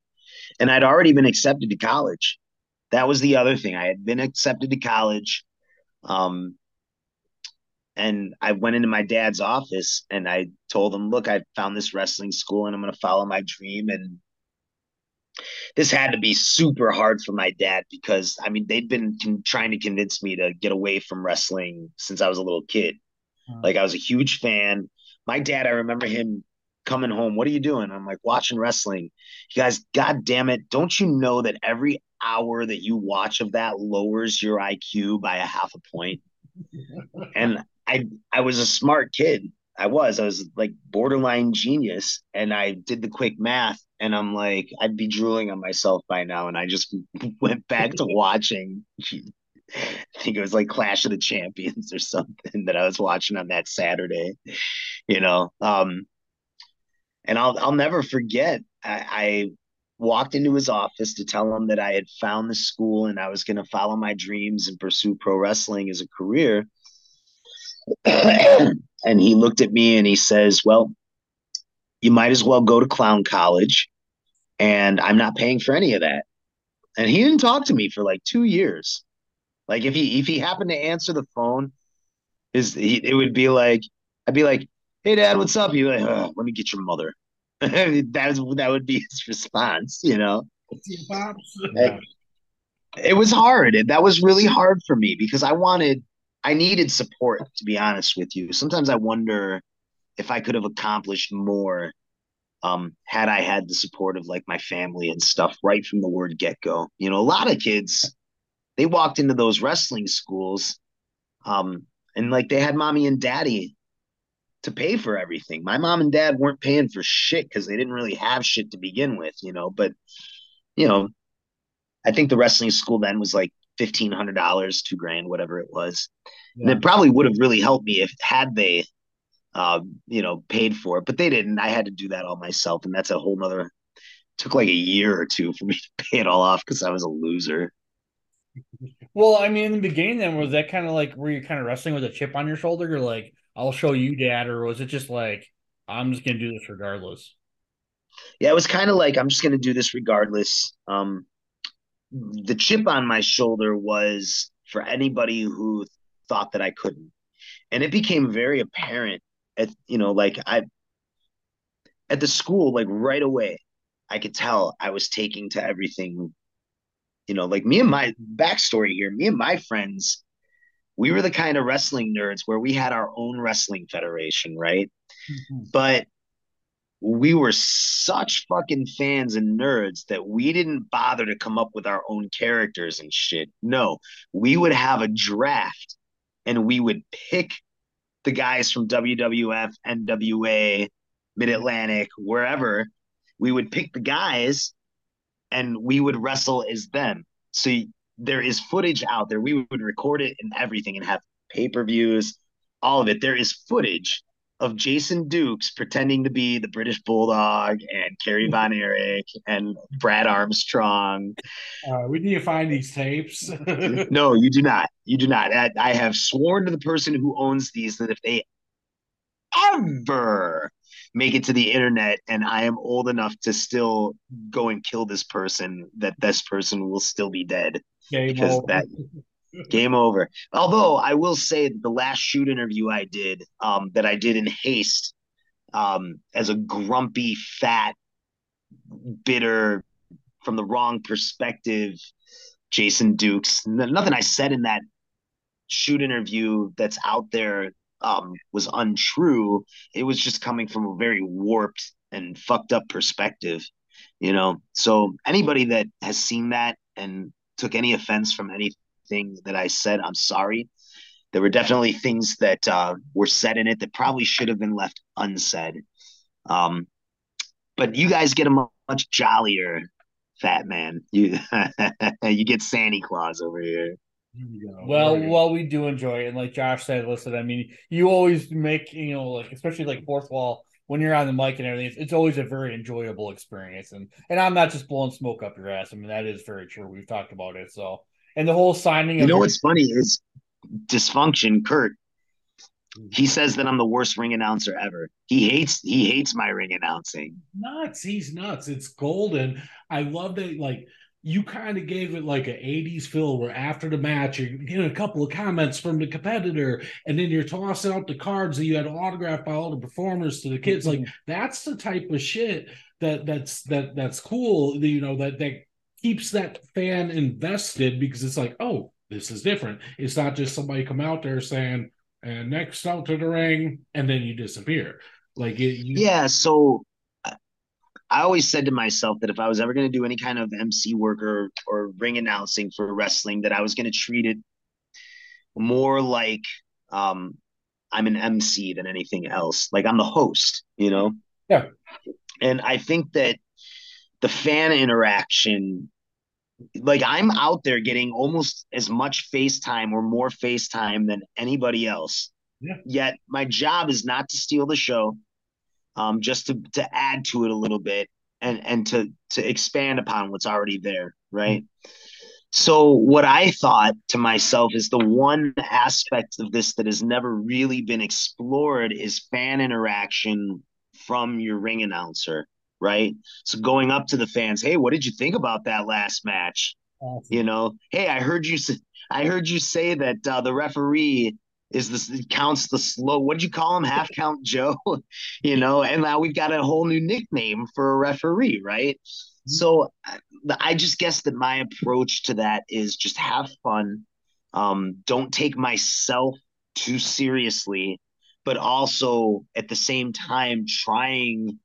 And I'd already been accepted to college that was the other thing. I had been accepted to college. Um, and I went into my dad's office and I told him, look, I found this wrestling school and I'm going to follow my dream. And this had to be super hard for my dad because, I mean, they'd been con- trying to convince me to get away from wrestling since I was a little kid. Like, I was a huge fan. My dad, I remember him coming home. What are you doing? I'm like, watching wrestling. You guys, God damn it. Don't you know that every hour that you watch of that lowers your IQ by a half a point? and I I was a smart kid. I was. I was like borderline genius. And I did the quick math and I'm like, I'd be drooling on myself by now. And I just went back to watching. I think it was like Clash of the Champions or something that I was watching on that Saturday, you know. Um, and I'll I'll never forget. I, I walked into his office to tell him that I had found the school and I was going to follow my dreams and pursue pro wrestling as a career. and he looked at me and he says, "Well, you might as well go to clown college, and I'm not paying for any of that." And he didn't talk to me for like two years. Like if he if he happened to answer the phone, is he, it would be like I'd be like, "Hey, Dad, what's up?" He'd be like, "Let me get your mother." that is that would be his response, you know. It was hard. That was really hard for me because I wanted, I needed support. To be honest with you, sometimes I wonder if I could have accomplished more um, had I had the support of like my family and stuff right from the word get go. You know, a lot of kids they walked into those wrestling schools, um, and like they had mommy and daddy to pay for everything. My mom and dad weren't paying for shit because they didn't really have shit to begin with, you know. But you know, I think the wrestling school then was like fifteen hundred dollars, two grand, whatever it was. And it probably would have really helped me if had they uh, you know, paid for it, but they didn't. I had to do that all myself, and that's a whole nother took like a year or two for me to pay it all off because I was a loser. Well, I mean, in the beginning, then was that kind of like were you kind of wrestling with a chip on your shoulder? You're like, I'll show you, Dad, or was it just like I'm just gonna do this regardless? Yeah, it was kind of like I'm just gonna do this regardless. Um, the chip on my shoulder was for anybody who thought that I couldn't, and it became very apparent at you know like I at the school like right away I could tell I was taking to everything. You know, like me and my backstory here, me and my friends, we were the kind of wrestling nerds where we had our own wrestling federation, right? Mm-hmm. But we were such fucking fans and nerds that we didn't bother to come up with our own characters and shit. No, we would have a draft and we would pick the guys from WWF, NWA, Mid Atlantic, wherever. We would pick the guys and we would wrestle as them. So there is footage out there. We would record it and everything and have pay per views, all of it. There is footage of Jason Dukes pretending to be the British Bulldog and Kerry mm-hmm. Von Erich and Brad Armstrong. Uh, we need to find these tapes. no, you do not. You do not. I, I have sworn to the person who owns these that if they ever make it to the internet and I am old enough to still go and kill this person, that this person will still be dead. Game because that Game over. Although I will say that the last shoot interview I did, um, that I did in haste, um, as a grumpy, fat, bitter, from the wrong perspective, Jason Dukes. Nothing I said in that shoot interview that's out there um, was untrue. It was just coming from a very warped and fucked up perspective, you know. So anybody that has seen that and took any offense from any things that I said. I'm sorry. There were definitely things that uh, were said in it that probably should have been left unsaid. Um, but you guys get a much jollier fat man. You you get Santa Claus over here. Well, well, we do enjoy it, and like Josh said, listen, I mean, you always make you know, like especially like fourth wall when you're on the mic and everything. It's, it's always a very enjoyable experience, and and I'm not just blowing smoke up your ass. I mean, that is very true. We've talked about it, so and the whole signing. You know what's funny is dysfunction. Kurt, he says that I'm the worst ring announcer ever. He hates he hates my ring announcing. Nuts. He's nuts. It's golden. I love that. Like you kind of gave it like an 80s feel where after the match you're getting a couple of comments from the competitor and then you're tossing out the cards that you had autographed by all the performers to the kids like mm-hmm. that's the type of shit that that's that that's cool you know that that keeps that fan invested because it's like, oh, this is different. It's not just somebody come out there saying, and next out to the ring, and then you disappear. Like it, you... yeah. So I always said to myself that if I was ever going to do any kind of MC work or, or ring announcing for wrestling, that I was going to treat it more like um, I'm an MC than anything else. Like I'm the host, you know? Yeah. And I think that the fan interaction like I'm out there getting almost as much FaceTime or more FaceTime than anybody else. Yeah. Yet my job is not to steal the show, um, just to to add to it a little bit and and to to expand upon what's already there, right? Mm-hmm. So what I thought to myself is the one aspect of this that has never really been explored is fan interaction from your ring announcer right? So going up to the fans, hey, what did you think about that last match? Awesome. You know, hey, I heard you. Say, I heard you say that uh, the referee is this counts the slow. What did you call him? Half count Joe. you know, and now we've got a whole new nickname for a referee, right? Mm-hmm. So I just guess that my approach to that is just have fun. Um, don't take myself too seriously, but also at the same time trying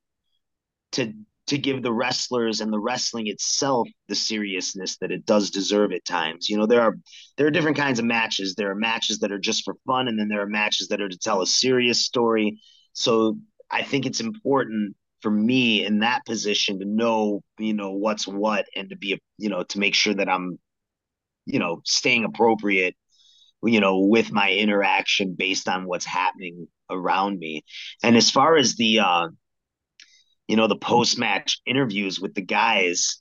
to to give the wrestlers and the wrestling itself the seriousness that it does deserve at times. You know, there are there are different kinds of matches. There are matches that are just for fun, and then there are matches that are to tell a serious story. So I think it's important for me in that position to know, you know, what's what and to be, you know, to make sure that I'm, you know, staying appropriate, you know, with my interaction based on what's happening around me. And as far as the uh you know, the post match interviews with the guys.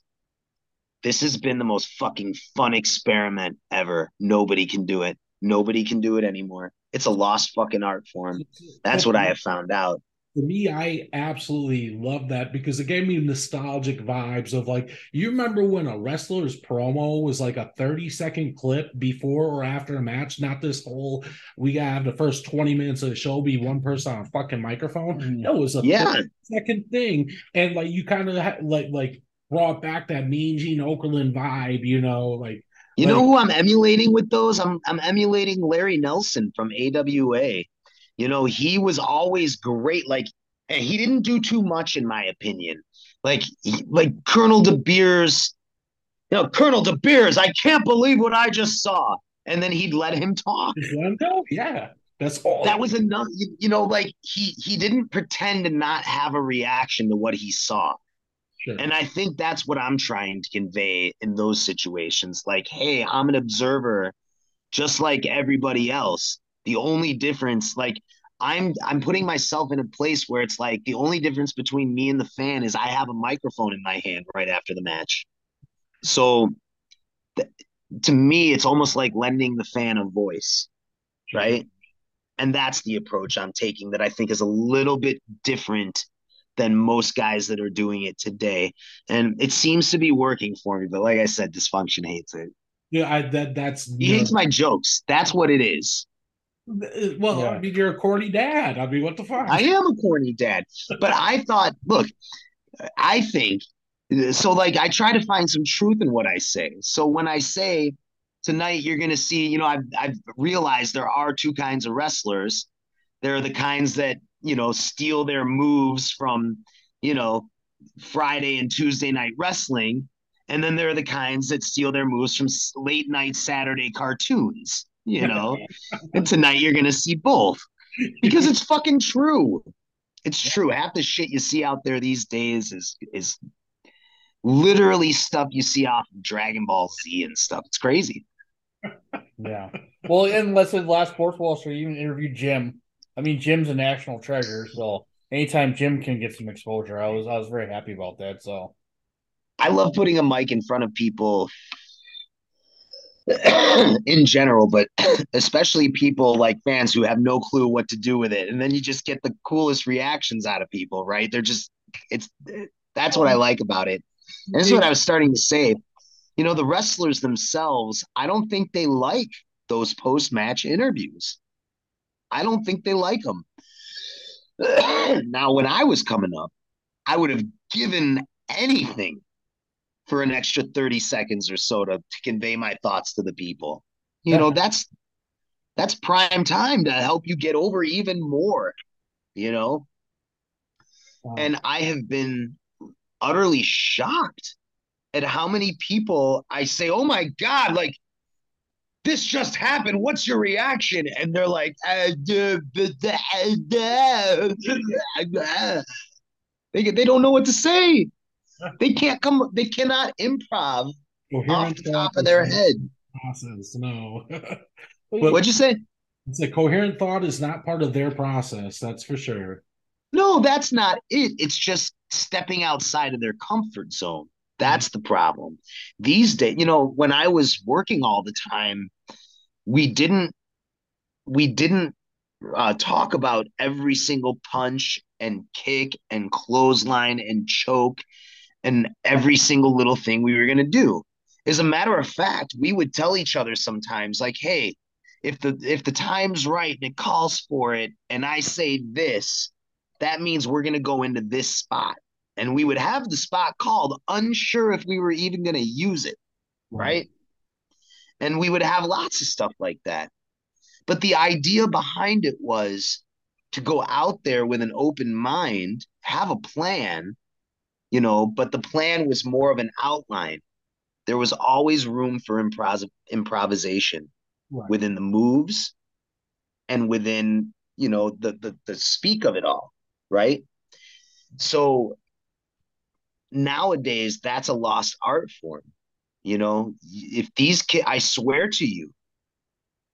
This has been the most fucking fun experiment ever. Nobody can do it. Nobody can do it anymore. It's a lost fucking art form. That's what I have found out for me, I absolutely love that because it gave me nostalgic vibes of like, you remember when a wrestler's promo was like a 30 second clip before or after a match, not this whole, we gotta have the first 20 minutes of the show be one person on a fucking microphone. Mm-hmm. No, it was a yeah. second thing. And like, you kind of ha- like, like brought back that Mean Gene Okerlund vibe, you know, like, you like, know who I'm emulating with those? I'm I'm emulating Larry Nelson from AWA. You know, he was always great. Like and he didn't do too much, in my opinion. Like, he, like Colonel De Beers, you know, Colonel De Beers, I can't believe what I just saw. And then he'd let him talk. Yeah, that's all. That was enough. You, you know, like he he didn't pretend to not have a reaction to what he saw. Sure. And I think that's what I'm trying to convey in those situations. Like, hey, I'm an observer, just like everybody else. The only difference, like, I'm I'm putting myself in a place where it's like the only difference between me and the fan is I have a microphone in my hand right after the match. So th- to me, it's almost like lending the fan a voice, right? And that's the approach I'm taking that I think is a little bit different than most guys that are doing it today. And it seems to be working for me. But like I said, dysfunction hates it. Yeah, I, that that's He hates my jokes. That's what it is. Well. Yeah. I mean, you're a corny dad. I mean, what the fuck? I am a corny dad. But I thought, look, I think so. Like, I try to find some truth in what I say. So when I say tonight, you're going to see, you know, I've, I've realized there are two kinds of wrestlers. There are the kinds that, you know, steal their moves from, you know, Friday and Tuesday night wrestling. And then there are the kinds that steal their moves from late night Saturday cartoons, you know. and tonight you're to see both because it's fucking true. It's true. Half the shit you see out there these days is is literally stuff you see off of Dragon Ball Z and stuff. It's crazy. Yeah. Well, and let's say the last Sports Wall Street even interviewed Jim. I mean, Jim's a national treasure, so anytime Jim can get some exposure, I was I was very happy about that. So I love putting a mic in front of people in general, but especially people like fans who have no clue what to do with it. And then you just get the coolest reactions out of people, right? They're just it's that's what I like about it. And this is what I was starting to say. You know, the wrestlers themselves, I don't think they like those post-match interviews. I don't think they like them. now, when I was coming up, I would have given anything for an extra 30 seconds or so to, to convey my thoughts to the people. You know, that's that's prime time to help you get over even more, you know? Wow. And I have been utterly shocked at how many people I say, "Oh my god, like this just happened. What's your reaction?" And they're like, uh, duh, duh, duh, duh, duh." they they don't know what to say. They can't come. They cannot improv off the top of their head. Process, no. What'd you say? it's a coherent thought is not part of their process. That's for sure. No, that's not it. It's just stepping outside of their comfort zone. That's the problem. These days, you know, when I was working all the time, we didn't we didn't uh, talk about every single punch and kick and clothesline and choke and every single little thing we were going to do. As a matter of fact, we would tell each other sometimes like, "Hey, if the if the time's right and it calls for it and I say this, that means we're going to go into this spot." And we would have the spot called unsure if we were even going to use it, right? And we would have lots of stuff like that. But the idea behind it was to go out there with an open mind, have a plan, you know, but the plan was more of an outline. There was always room for improv- improvisation Right. within the moves and within, you know, the, the the speak of it all, right? So nowadays that's a lost art form. You know, if these kids, I swear to you,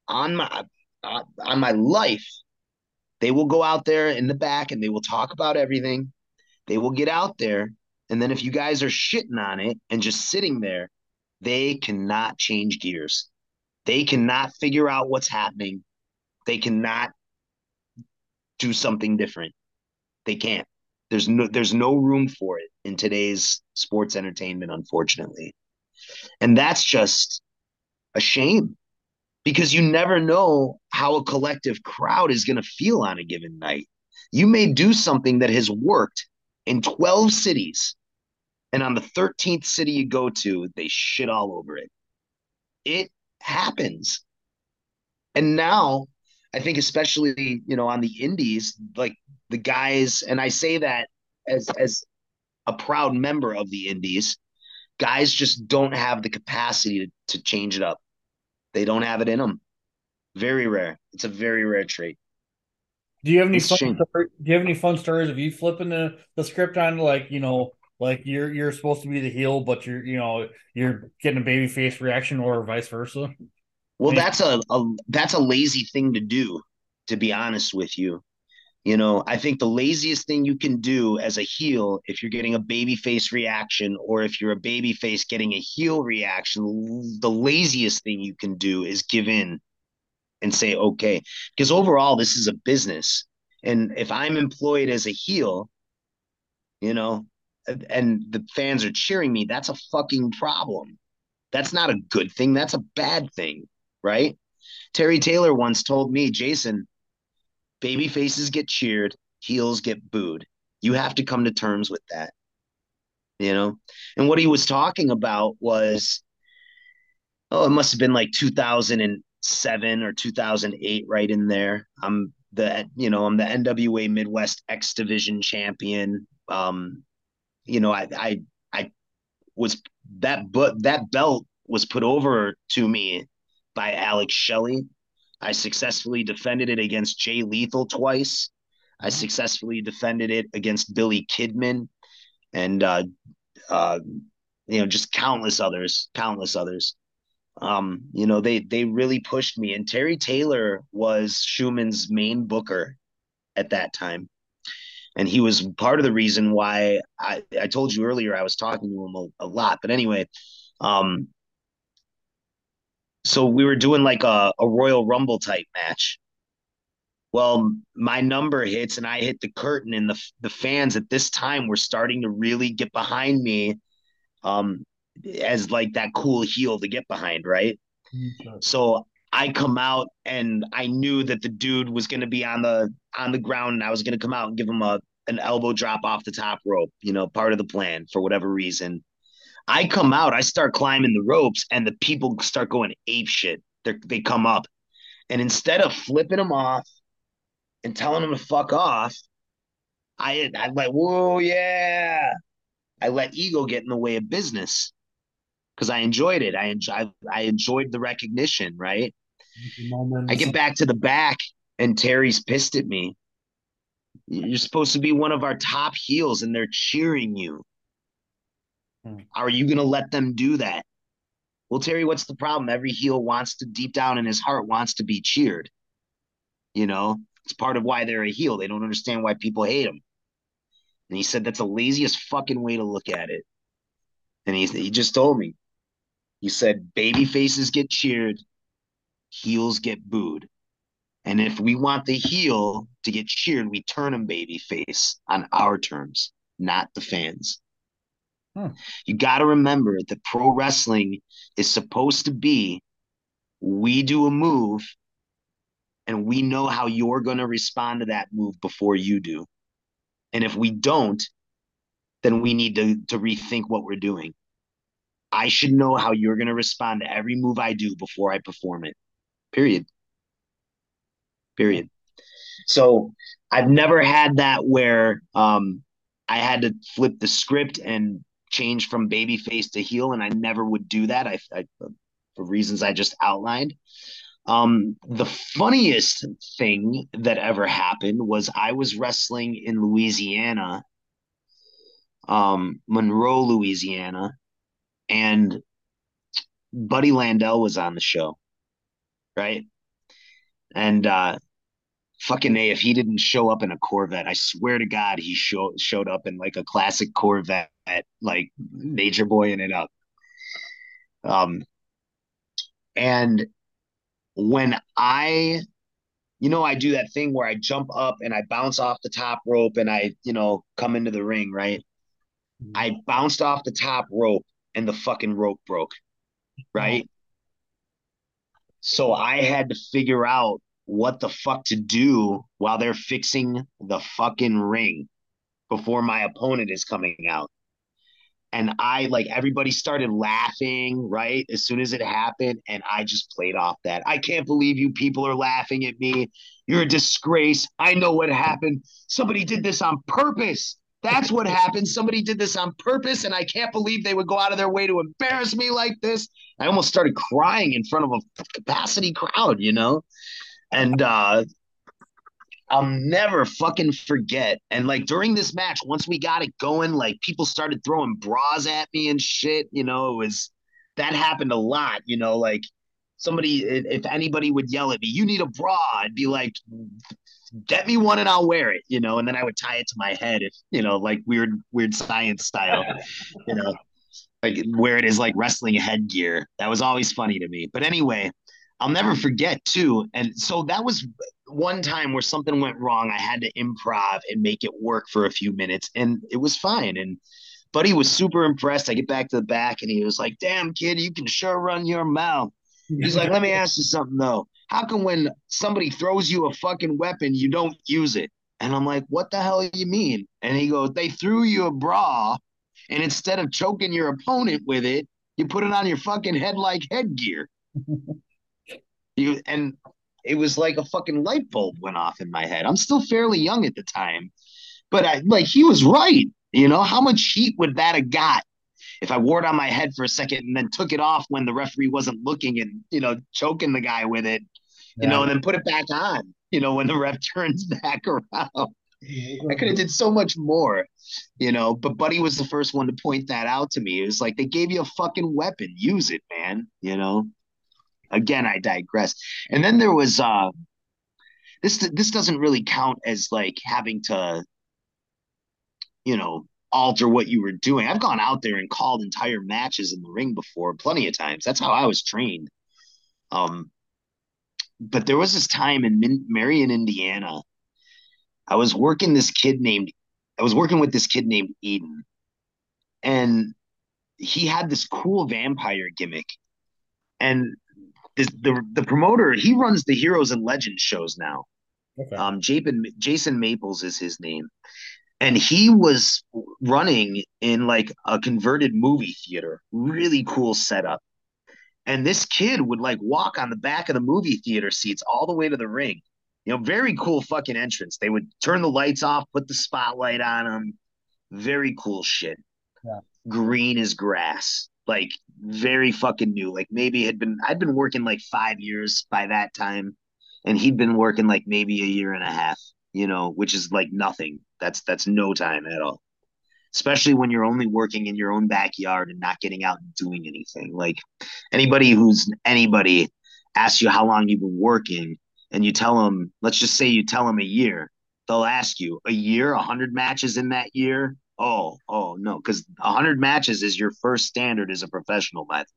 on my uh, on my life, they will go out there in the back and they will talk about everything. They will get out there, and then if you guys are shitting on it and just sitting there, they cannot change gears. They cannot figure out what's happening. They cannot do something different. They can't. There's no there's no room for it in today's sports entertainment, unfortunately. And that's just a shame because you never know how a collective crowd is going to feel on a given night. You may do something that has worked in 12 cities, and on the 13th city you go to, they shit all over it. It happens. And now, I think, especially, you know, on the indies, like the guys, and I say that as as a proud member of the Indies, guys just don't have the capacity to, to change it up. They don't have it in them. Very rare. It's a very rare trait. Do you have any It's fun story, do you have any fun stories of you flipping the, the script on like, you know, like you're you're supposed to be the heel, but you're you know, you're getting a baby face reaction or vice versa? Well, Yeah. that's a, a that's a lazy thing to do, to be honest with you. You know, I think the laziest thing you can do as a heel, if you're getting a baby face reaction, or if you're a baby face getting a heel reaction, the laziest thing you can do is give in and say, okay. Because overall, this is a business. And if I'm employed as a heel, you know, and- the fans are cheering me, that's a fucking problem. That's not a good thing. That's a bad thing, right? Terry Taylor once told me, Jason, baby faces get cheered, heels get booed. You have to come to terms with that. You know? And what he was talking about was, oh, it must have been like 2007 or 2008, right in there. I'm the, you know, I'm the NWA Midwest X Division champion. Um, you know, I, I, I was that, but that belt was put over to me by Alex Shelley. I successfully defended it against Jay Lethal twice. I successfully defended it against Billy Kidman and uh, uh, you know just countless others, countless others. Um, you know they they really pushed me, and Terry Taylor was Chuman's main booker at that time, and he was part of the reason why I I told you earlier I was talking to him a, a lot. But anyway, um, so we were doing like a, a Royal Rumble type match. Well, my number hits and I hit the curtain, and the the fans at this time were starting to really get behind me, um, as like that cool heel to get behind, right? So I come out and I knew that the dude was going to be on the on the ground, and I was going to come out and give him a an elbow drop off the top rope, you know, part of the plan for whatever reason. I come out, I start climbing the ropes, and the people start going ape shit. They they come up, and instead of flipping them off and telling them to fuck off, I I'm like whoa yeah, I let ego get in the way of business because I enjoyed it. I enjoy I enjoyed the recognition, right? I get back to the back, and Terry's pissed at me. You're supposed to be one of our top heels, and they're cheering you. Hmm. Are you going to let them do that? Well, Terry, what's the problem? Every heel wants to, deep down in his heart, wants to be cheered. You know, it's part of why they're a heel. They don't understand why people hate them. And he said that's the laziest fucking way to look at it. And he, he just told me, he said, baby faces get cheered, heels get booed. And if we want the heel to get cheered, we turn him baby face on our terms, not the fans. Hmm. You got to remember that pro wrestling is supposed to be we do a move and we know how you're going to respond to that move before you do. And if we don't, then we need to, to rethink what we're doing. I should know how you're going to respond to every move I do before I perform it. Period. Period. So I've never had that where um, I had to flip the script and change from baby face to heel, and I never would do that. I, I for reasons I just outlined. Um, the funniest thing that ever happened was I was wrestling in Louisiana, um, Monroe, Louisiana, and Buddy Landel was on the show, right? And uh, fucking a, if he didn't show up in a Corvette, I swear to God, he showed showed up in like a classic Corvette, like Nature Boy in it up. Um, and when I, you know, I do that thing where I jump up and I bounce off the top rope and I, you know, come into the ring, right? I bounced off the top rope and the fucking rope broke, right? So I had to figure out what the fuck to do while they're fixing the fucking ring before my opponent is coming out. and I like everybody started laughing right as soon as it happened, and I just played off that. I can't believe you people are laughing at me. You're a disgrace. I know what happened. Somebody did this on purpose. That's what happened. Somebody did this on purpose, and I can't believe they would go out of their way to embarrass me like this. I almost started crying in front of a capacity crowd, you know? And uh I'll never fucking forget. And like during this match, once we got it going, like people started throwing bras at me and shit. You know, it was that happened a lot. You know, like somebody, if anybody would yell at me, "You need a bra," I'd be like, "Get me one and I'll wear it." You know, and then I would tie it to my head, if you know, like weird, weird science style. you know, like where it is like wrestling headgear. That was always funny to me. But anyway, I'll never forget too. And so that was one time where something went wrong. I had to improv and make it work for a few minutes, and it was fine. And Buddy was super impressed. I get back to the back, and he was like, "Damn, kid, you can sure run your mouth." He's like, "Let me ask you something though. How come when somebody throws you a fucking weapon, you don't use it?" And I'm like, "What the hell do you mean?" And he goes, "They threw you a bra, and instead of choking your opponent with it, you put it on your fucking head like headgear." you and it was like a fucking light bulb went off in my head. I'm still fairly young at the time, but I like he was right. You know, how much heat would that have got if I wore it on my head for a second and then took it off when the referee wasn't looking and, you know, choking the guy with it, you yeah. know, and then put it back on, you know, when the ref turns back around. I could have did so much more, you know, but Buddy was the first one to point that out to me. It was like they gave you a fucking weapon. Use it, man, you know again, I digress. And then there was uh this this doesn't really count as like having to you know alter what you were doing. I've gone out there and called entire matches in the ring before plenty of times. That's how I was trained. Um but there was this time in Min- Marion, Indiana. I was working this kid named I was working with this kid named Eden. And he had this cool vampire gimmick. And the, the the promoter he runs the Heroes and Legends shows now. Okay. Um, Jason Jason Maples is his name, and he was running in like a converted movie theater. Really cool setup. And this kid would like walk on the back of the movie theater seats all the way to the ring. You know, very cool fucking entrance. They would turn the lights off, put the spotlight on him. Very cool shit. Yeah. Green as grass like very fucking new. Like maybe had been I'd been working like five years by that time, and he'd been working like maybe a year and a half. You know, which is like nothing. That's that's no time at all. Especially when you're only working in your own backyard and not getting out and doing anything. Like anybody who's anybody asks you how long you've been working, and you tell them, let's just say you tell them a year, they'll ask you a year, a hundred matches in that year. Oh, oh no, because hundred matches is your first standard as a professional match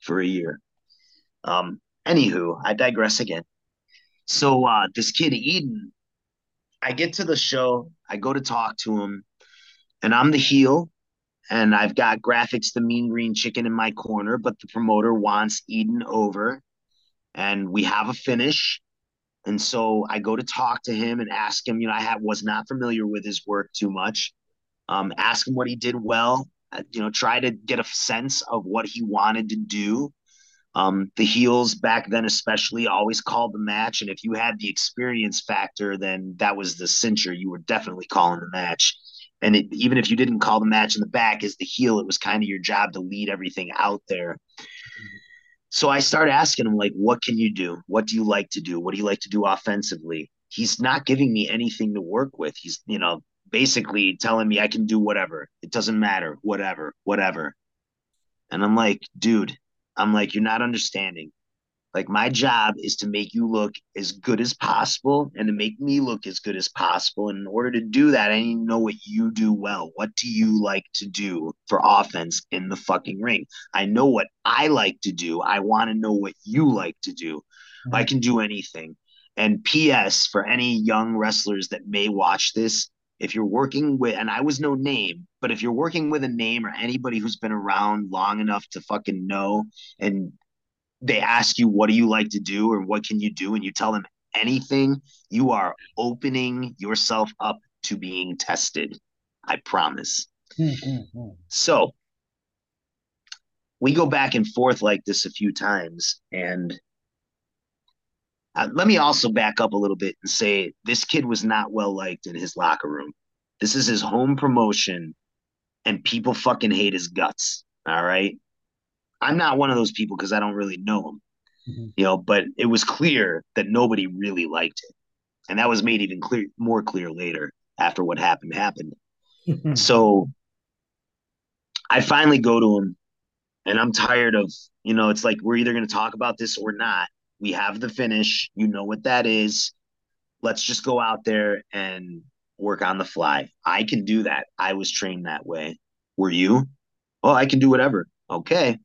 for a year. Um, anywho, I digress again. So uh this kid Eden, I get to the show, I go to talk to him, and I'm the heel, and I've got graphics the mean green chicken in my corner, but the promoter wants Eden over, and we have a finish. And so I go to talk to him and ask him, you know, I have, was not familiar with his work too much um, ask him what he did well. Uh, you know, try to get a sense of what he wanted to do. Um, the heels back then, especially, always called the match, and if you had the experience factor, then that was the cincher. You were definitely calling the match. And it, even if you didn't call the match in the back as the heel, it was kind of your job to lead everything out there. So I start asking him, like, what can you do? What do you like to do? What do you like to do offensively? He's not giving me anything to work with. He's, you know, basically telling me I can do whatever. It doesn't matter, whatever, whatever. And I'm like, dude, I'm like, you're not understanding. Like, my job is to make you look as good as possible and to make me look as good as possible. And in order to do that, I need to know what you do well. What do you like to do for offense in the fucking ring? I know what I like to do. I want to know what you like to do. Mm-hmm. I can do anything. And P.S. for any young wrestlers that may watch this, if you're working with, and I was no name, but if you're working with a name or anybody who's been around long enough to fucking know, and they ask you, what do you like to do or what can you do? And you tell them anything, you are opening yourself up to being tested. I promise. So we go back and forth like this a few times. And uh, let me also back up a little bit and say this kid was not well liked in his locker room. This is his home promotion, and people fucking hate his guts. All right. I'm not one of those people because I don't really know him, mm-hmm. you know, but it was clear that nobody really liked it, And that was made even clear, more clear later after what happened happened. so I finally go to him and I'm tired of, you know, it's like we're either going to talk about this or not. We have the finish. You know what that is. Let's just go out there and work on the fly. I can do that. I was trained that way. Were you? Oh, I can do whatever. Okay.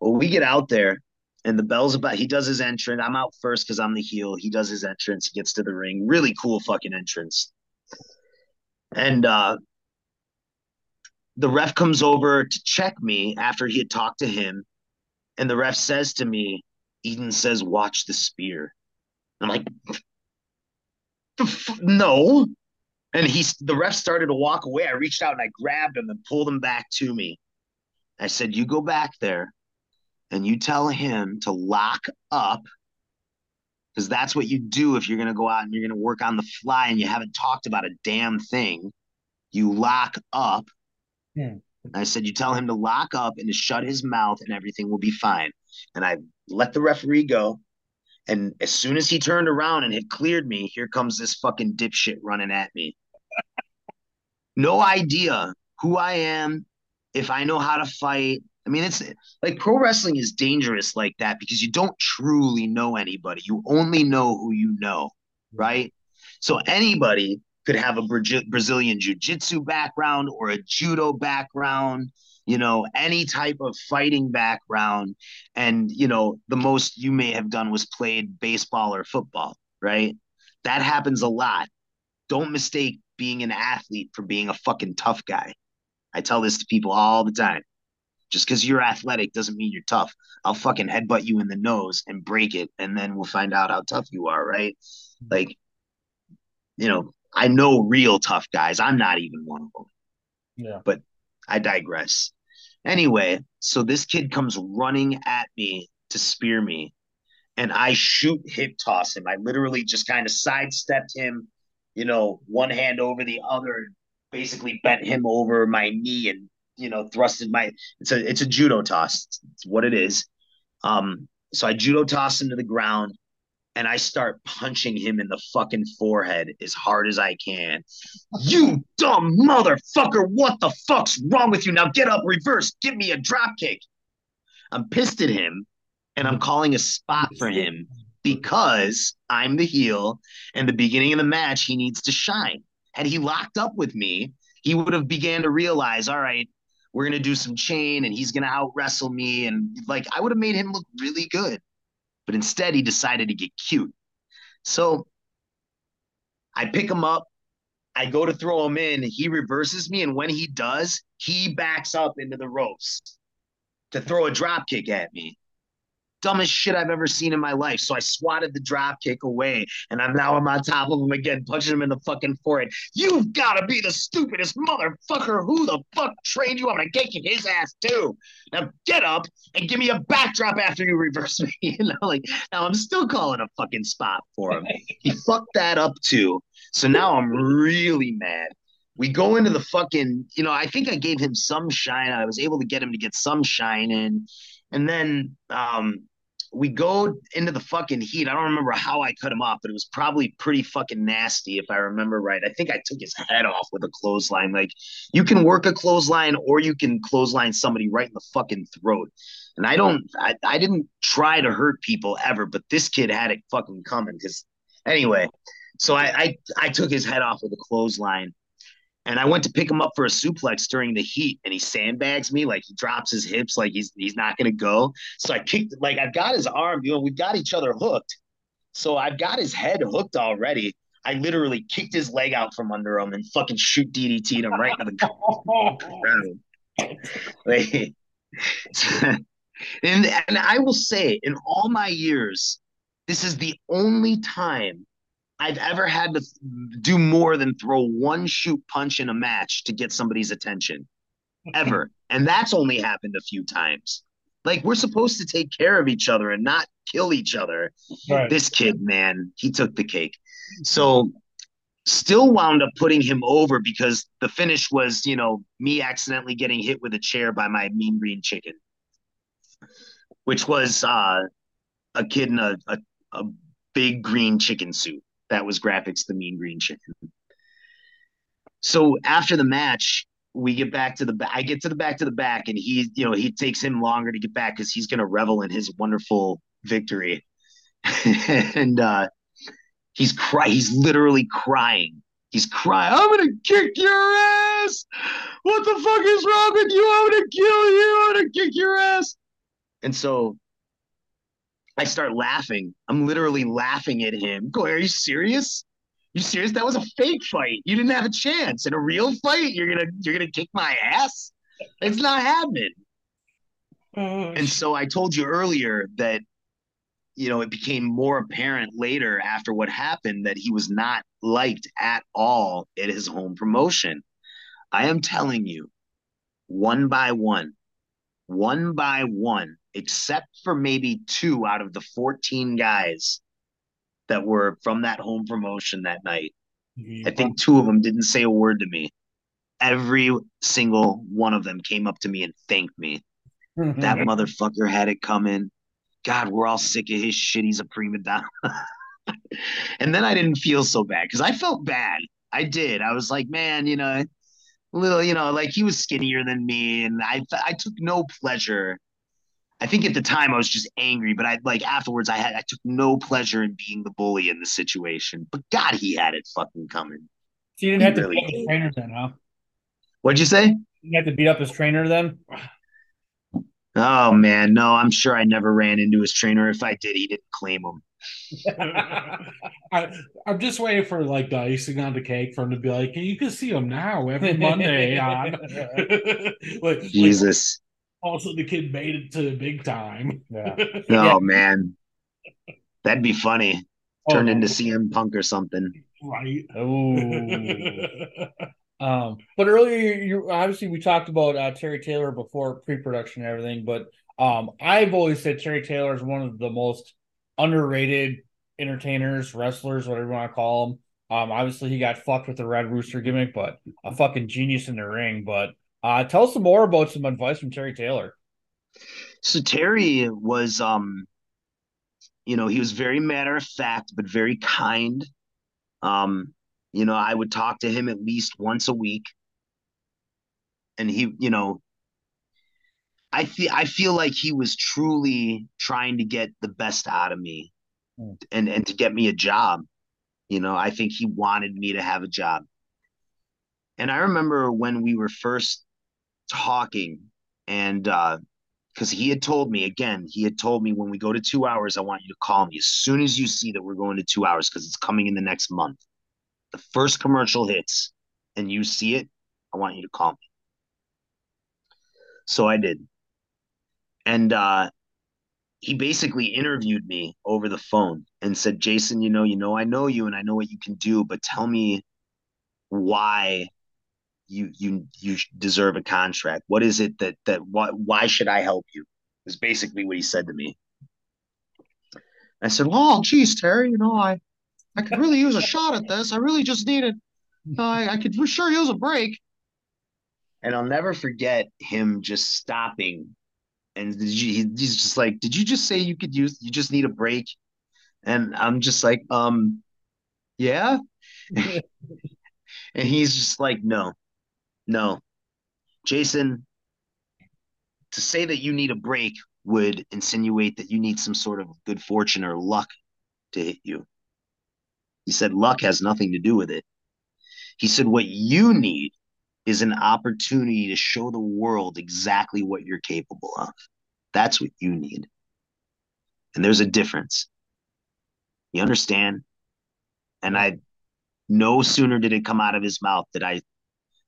Well, we get out there and the bell's about he does his entrance. I'm out first because I'm the heel. He does his entrance, he gets to the ring. Really cool fucking entrance. And uh the ref comes over to check me after he had talked to him. And the ref says to me, Eden says, watch the spear. I'm like, no. And he's the ref started to walk away. I reached out and I grabbed him and pulled him back to me. I said, You go back there and you tell him to lock up because that's what you do if you're going to go out and you're going to work on the fly and you haven't talked about a damn thing. You lock up Hmm. I said, you tell him to lock up and to shut his mouth and everything will be fine. And I let the referee go. And as soon as he turned around and had cleared me, here comes this fucking dipshit running at me. no idea who I am, if I know how to fight. I mean, it's like pro wrestling is dangerous like that because you don't truly know anybody. You only know who you know, mm-hmm. right? So anybody could have a Brazilian jiu-jitsu background or a judo background, you know, any type of fighting background. And, you know, the most you may have done was played baseball or football, right? That happens a lot. Don't mistake being an athlete for being a fucking tough guy. I tell this to people all the time. Just because you're athletic doesn't mean you're tough. I'll fucking headbutt you in the nose and break it, and then we'll find out how tough you are, right? Like, you know, I know real tough guys. I'm not even one of them. Yeah. But I digress. Anyway, so this kid comes running at me to spear me, and I shoot hip toss him. I literally just kind of sidestepped him, you know, one hand over the other, basically bent him over my knee and you know thrusted my. It's a it's a judo toss. It's, what it is. Um, so I judo toss him to the ground and I start punching him in the fucking forehead as hard as I can. You dumb motherfucker, what the fuck's wrong with you? Now get up, reverse, give me a drop kick. I'm pissed at him and I'm calling a spot for him because I'm the heel and the beginning of the match he needs to shine. Had he locked up with me, he would have began to realize, all right, we're gonna do some chain and he's gonna out wrestle me and like I would have made him look really good but instead he decided to get cute. So I pick him up. I go to throw him in. He reverses me. And when he does, he backs up into the ropes to throw a drop kick at me dumbest shit I've ever seen in my life. So I swatted the drop kick away, and I'm now I'm on top of him again, punching him in the fucking forehead. You've got to be the stupidest motherfucker. Who the fuck trained you? I'm gonna kick his ass too. Now get up and give me a backdrop after you reverse me. you know, like now I'm still calling a fucking spot for him. he fucked that up too. So now I'm really mad we go into the fucking, you know, I think I gave him some shine. I was able to get him to get some shine in. And then um, we go into the fucking heat. I don't remember how I cut him off, but it was probably pretty fucking nasty if I remember right. I think I took his head off with a clothesline. Like you can work a clothesline or you can clothesline somebody right in the fucking throat. And I don't, I, I didn't try to hurt people ever, but this kid had it fucking coming. Because anyway, so I, I I took his head off with a clothesline and I went to pick him up for a suplex during the heat, and he sandbags me, like he drops his hips, like he's he's not gonna go. So I kicked, like I've got his arm, you know, we've got each other hooked. So I've got his head hooked already. I literally kicked his leg out from under him and fucking shoot DDT'd him right into the ground. and and I will say, in all my years, this is the only time I've ever had to do more than throw one shoot punch in a match to get somebody's attention. ever. And that's only happened a few times. Like we're supposed to take care of each other and not kill each other. Right. This kid, man, he took the cake. So still wound up putting him over because the finish was, you know, me accidentally getting hit with a chair by my mean green chicken, which was uh, a kid in a, a, a big green chicken suit. That was graphics, the mean green chicken. So after the match, we get back to the back. I get to the back to the back, and he, you know, he takes him longer to get back because he's going to revel in his wonderful victory. and uh, he's cry. He's literally crying. He's crying. I'm gonna kick your ass. What the fuck is wrong with you? I'm gonna kill you. I'm gonna kick your ass. And so I start laughing. I'm literally laughing at him. Going, are you serious? You serious? That was a fake fight. You didn't have a chance. In a real fight, you're gonna you're gonna kick my ass. It's not happening. Oh, And so I told you earlier that you know it became more apparent later after what happened that he was not liked at all at his home promotion. I am telling you, one by one, one by one, except for maybe two out of the 14 guys that were from that home promotion that night. I think two of them didn't say a word to me. Every single one of them came up to me and thanked me. Mm-hmm. That motherfucker had it coming. God, we're all sick of his shit. He's a prima donna. and then I didn't feel so bad because I felt bad. I did. I was like, man, you know, little, you know, like he was skinnier than me, and I I took no pleasure. I think at the time I was just angry, but I like afterwards I had I took no pleasure in being the bully in the situation. But God, he had it fucking coming. So you didn't have to Really? beat up his trainer then, huh? What'd you say? You had to beat up his trainer then? Oh man, no, I'm sure I never ran into his trainer. If I did, he didn't claim him. I, I'm just waiting for like the icing on the cake for him to be like, you can see him now every Monday on. like Jesus. Also the kid made it to the big time. Yeah. Oh Yeah. man. That'd be funny. Oh, Turn into CM Punk or something. right. Oh. Um, but earlier, you, you obviously we talked about uh, Terry Taylor before pre-production and everything. But um, I've always said Terry Taylor is one of the most underrated entertainers, wrestlers, whatever you want to call him. Um, obviously he got fucked with the Red Rooster gimmick, but a fucking genius in the ring. But uh, tell us some more about some advice from Terry Taylor. So Terry was um you know, he was very matter of fact, but very kind. Um, you know, I would talk to him at least once a week. And he, you know, I feel I feel like he was truly trying to get the best out of me Hmm. and and to get me a job. You know, I think he wanted me to have a job. And I remember when we were first talking and uh because he had told me again, he had told me when we go to two hours, I want you to call me as soon as you see that we're going to two hours because it's coming in the next month. The first commercial hits and you see it, I want you to call me. So I did. And uh, he basically interviewed me over the phone and said, Jason, you know, you know, I know you and I know what you can do, but tell me why you you you deserve a contract. What is it that that why why should I help you? Is basically what he said to me. I said, "Well, geez, Terry, you know, I I could really use a shot at this. I really just needed, uh, I I could for sure use a break." And I'll never forget him just stopping, and you, he's just like, "Did you just say you could use? You just need a break?" And I'm just like, "Um, yeah." And he's just like, "No, no, Jason." To say that you need a break would insinuate that you need some sort of good fortune or luck to hit you. He said, luck has nothing to do with it. He said, what you need is an opportunity to show the world exactly what you're capable of. That's what you need. And there's a difference. You understand? And I no sooner did it come out of his mouth that I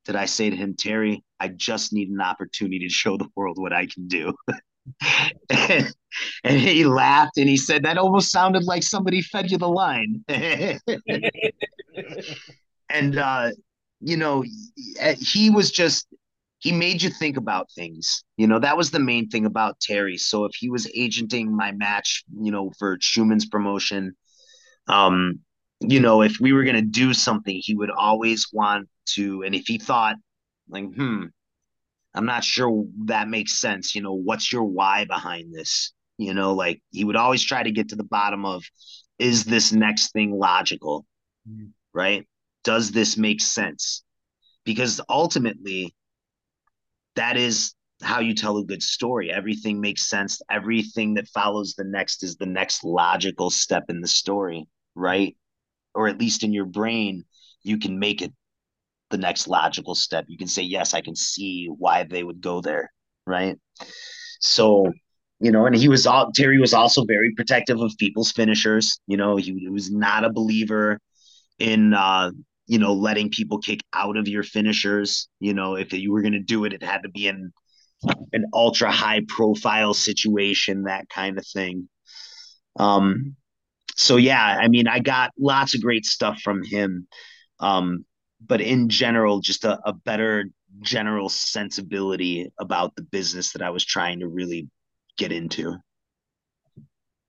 did I say to him, Terry, I just need an opportunity to show the world what I can do. and, and he laughed and he said, That almost sounded like somebody fed you the line. and, uh, you know, he was just, he made you think about things. You know, that was the main thing about Terry. So if he was agenting my match, you know, for Chuman's promotion, um, you know, if we were gonna do something, he would always want to, and if he thought, like, hmm, I'm not sure that makes sense. You know, what's your why behind this? You know, like he would always try to get to the bottom of is this next thing logical? Mm-hmm. Right? Does this make sense? Because ultimately, that is how you tell a good story. Everything makes sense. Everything that follows the next is the next logical step in the story, right? Or at least in your brain, you can make it the next logical step. You can say, yes, I can see why they would go there, right? So, you know, and he was all Terry was also very protective of people's finishers. You know, he, he was not a believer in uh, you know, letting people kick out of your finishers. You know, if you were gonna do it, it had to be in an ultra high profile situation, that kind of thing. Um, so yeah, I mean, I got lots of great stuff from him. Um, but in general, just a, a better general sensibility about the business that I was trying to really get into.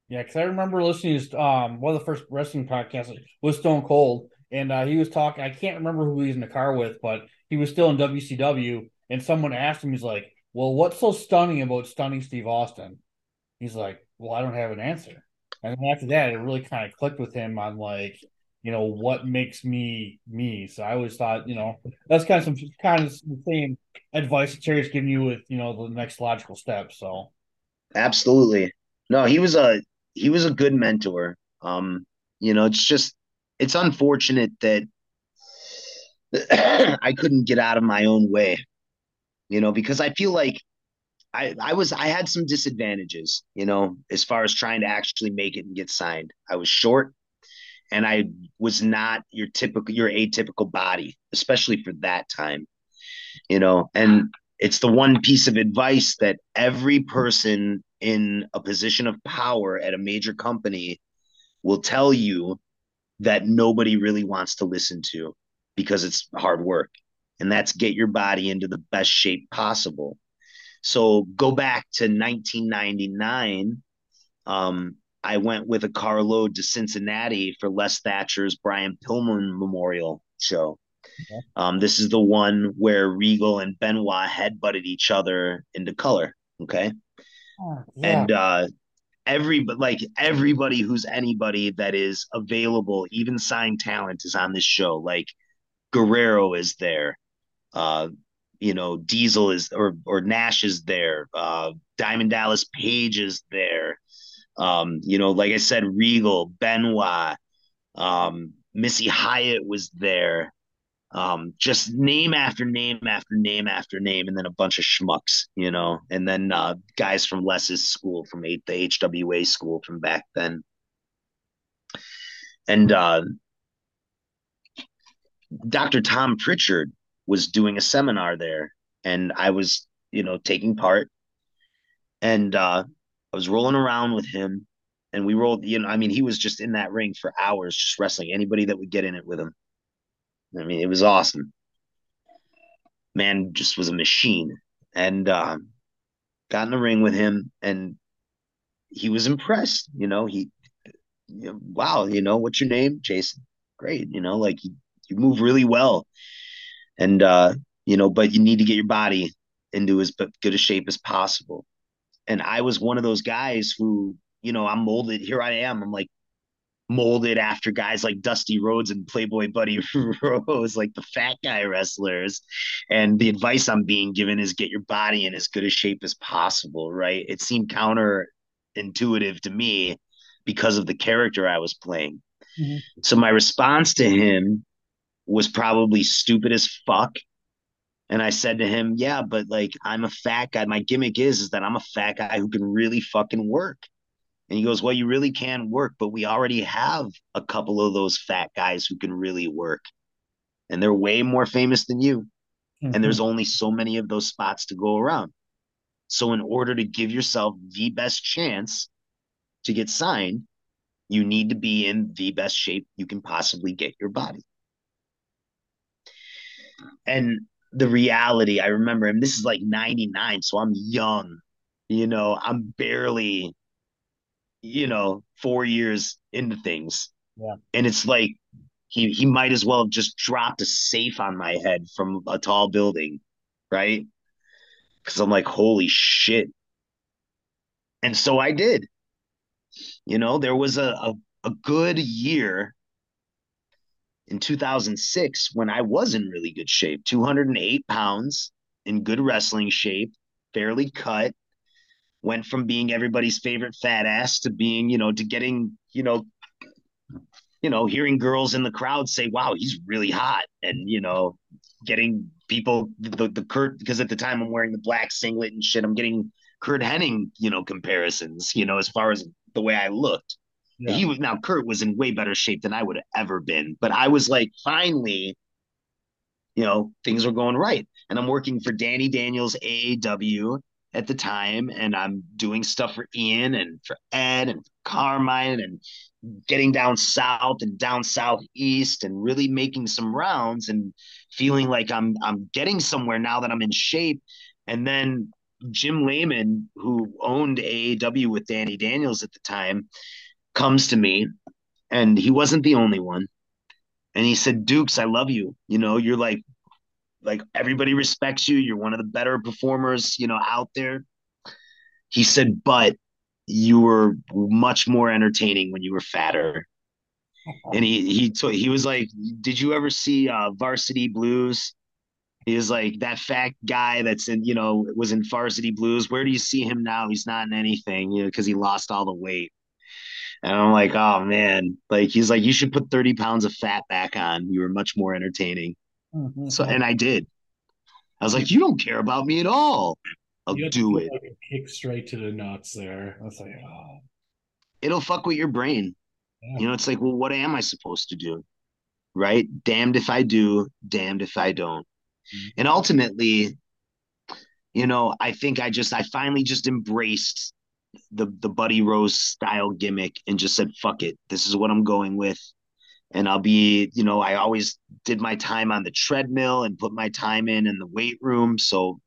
Yeah, because I remember listening to um, one of the first wrestling podcasts was Stone Cold, and uh, he was talking. I can't remember who he was in the car with, but he was still in WCW, and someone asked him, he's like, "Well, what's so stunning about stunning Steve Austin?" He's like, "Well, I don't have an answer." And then after that, it really kind of clicked with him on like, you know, what makes me me. So I always thought, you know, that's kind of some kind of the same advice that Terry's giving you with, you know, the next logical step. So absolutely, no, he was a he was a good mentor. Um, you know, it's just it's unfortunate that I couldn't get out of my own way, you know, because I feel like I, I was I had some disadvantages, you know, as far as trying to actually make it and get signed. I was short and I was not your typical your atypical body, especially for that time. You know, and it's the one piece of advice that every person in a position of power at a major company will tell you that nobody really wants to listen to because it's hard work. And that's get your body into the best shape possible. So go back to 1999. Um, I went with a carload to Cincinnati for Les Thatcher's Brian Pillman Memorial Show. Okay. Um, this is the one where Regal and Benoit head butted each other into color. Okay. Oh, yeah. And uh, every like everybody who's anybody that is available, even signed talent, is on this show. Like Guerrero is there. Uh, you know, Diesel is or or Nash is there. Uh, Diamond Dallas Page is there. Um, you know, like I said, Regal, Benoit, um, Missy Hyatt was there um, just name after name after name after name, and then a bunch of schmucks, you know, and then uh, guys from Les's school, from the HWA school from back then. And uh, Dr. Tom Pritchard was doing a seminar there, and I was, you know, taking part. And uh, I was rolling around with him, and we rolled, you know, I mean, he was just in that ring for hours, just wrestling anybody that would get in it with him I mean, it was awesome. Man just was a machine. And uh, got in the ring with him and he was impressed. You know, he, wow, you know, what's your name? Jason. Great. You know, like you, you move really well. And, uh, you know, but you need to get your body into as good a shape as possible. And I was one of those guys who, you know, I'm molded. Here I am. I'm like molded after guys like Dusty Rhodes and Playboy Buddy Rose, like the fat guy wrestlers. And the advice I'm being given is get your body in as good a shape as possible, right? It seemed counterintuitive to me because of the character I was playing. Mm-hmm. So my response to him was probably stupid as fuck. And I said to him, Yeah, but like I'm a fat guy. My gimmick is is that I'm a fat guy who can really fucking work. And he goes, Well, you really can work, but we already have a couple of those fat guys who can really work. And they're way more famous than you. Mm-hmm. And there's only so many of those spots to go around. So, in order to give yourself the best chance to get signed, you need to be in the best shape you can possibly get your body. And the reality. I remember him. This is like 99, so I'm young. You know, I'm barely, you know, four years into things. Yeah. And it's like he he might as well have just dropped a safe on my head from a tall building, right? Because I'm like, holy shit. And so I did. You know, there was a, a, a good year in 2006 when I was in really good shape 208 pounds in good wrestling shape, fairly cut. Went from being everybody's favorite fat ass to being, you know, to getting, you know, you know, hearing girls in the crowd say, "Wow, he's really hot," and you know, getting people the the Curt because at the time I'm wearing the black singlet and shit. I'm getting Curt Hennig, you know, comparisons, you know, as far as the way I looked. Yeah. He was now Curt was in way better shape than I would have ever been, but I was like, finally, you know, things are going right, and I'm working for Danny Daniels AAW at the time, and I'm doing stuff for Ian and for Ed and for Carmine and getting down south and down southeast and really making some rounds and feeling like I'm I'm getting somewhere now that I'm in shape. And then Jim Lynam, who owned AAW with Danny Daniels at the time, comes to me, and he wasn't the only one. And he said, Dukes, I love you. You know, you're like, like everybody respects you. You're one of the better performers, you know, out there. He said, but you were much more entertaining when you were fatter. And he he t- he was like, "Did you ever see uh, Varsity Blues?" He was like that fat guy that's in, you know, was in Varsity Blues. Where do you see him now? He's not in anything, you know, because he lost all the weight. And I'm like, oh man, like he's like, you should put 30 pounds of fat back on. You were much more entertaining. Mm-hmm. So, and I did. I was like, you don't care about me at all. I'll do it. Like kick straight to the nuts there. I was like, oh. It'll fuck with your brain. Yeah. You know, it's like, well, what am I supposed to do? Right? Damned if I do, damned if I don't. Mm-hmm. And ultimately, you know, I think I just, I finally just embraced the the Buddy Rose style gimmick and just said, "Fuck it, this is what I'm going with." And I'll be, you know, I always did my time on the treadmill and put my time in in the weight room, so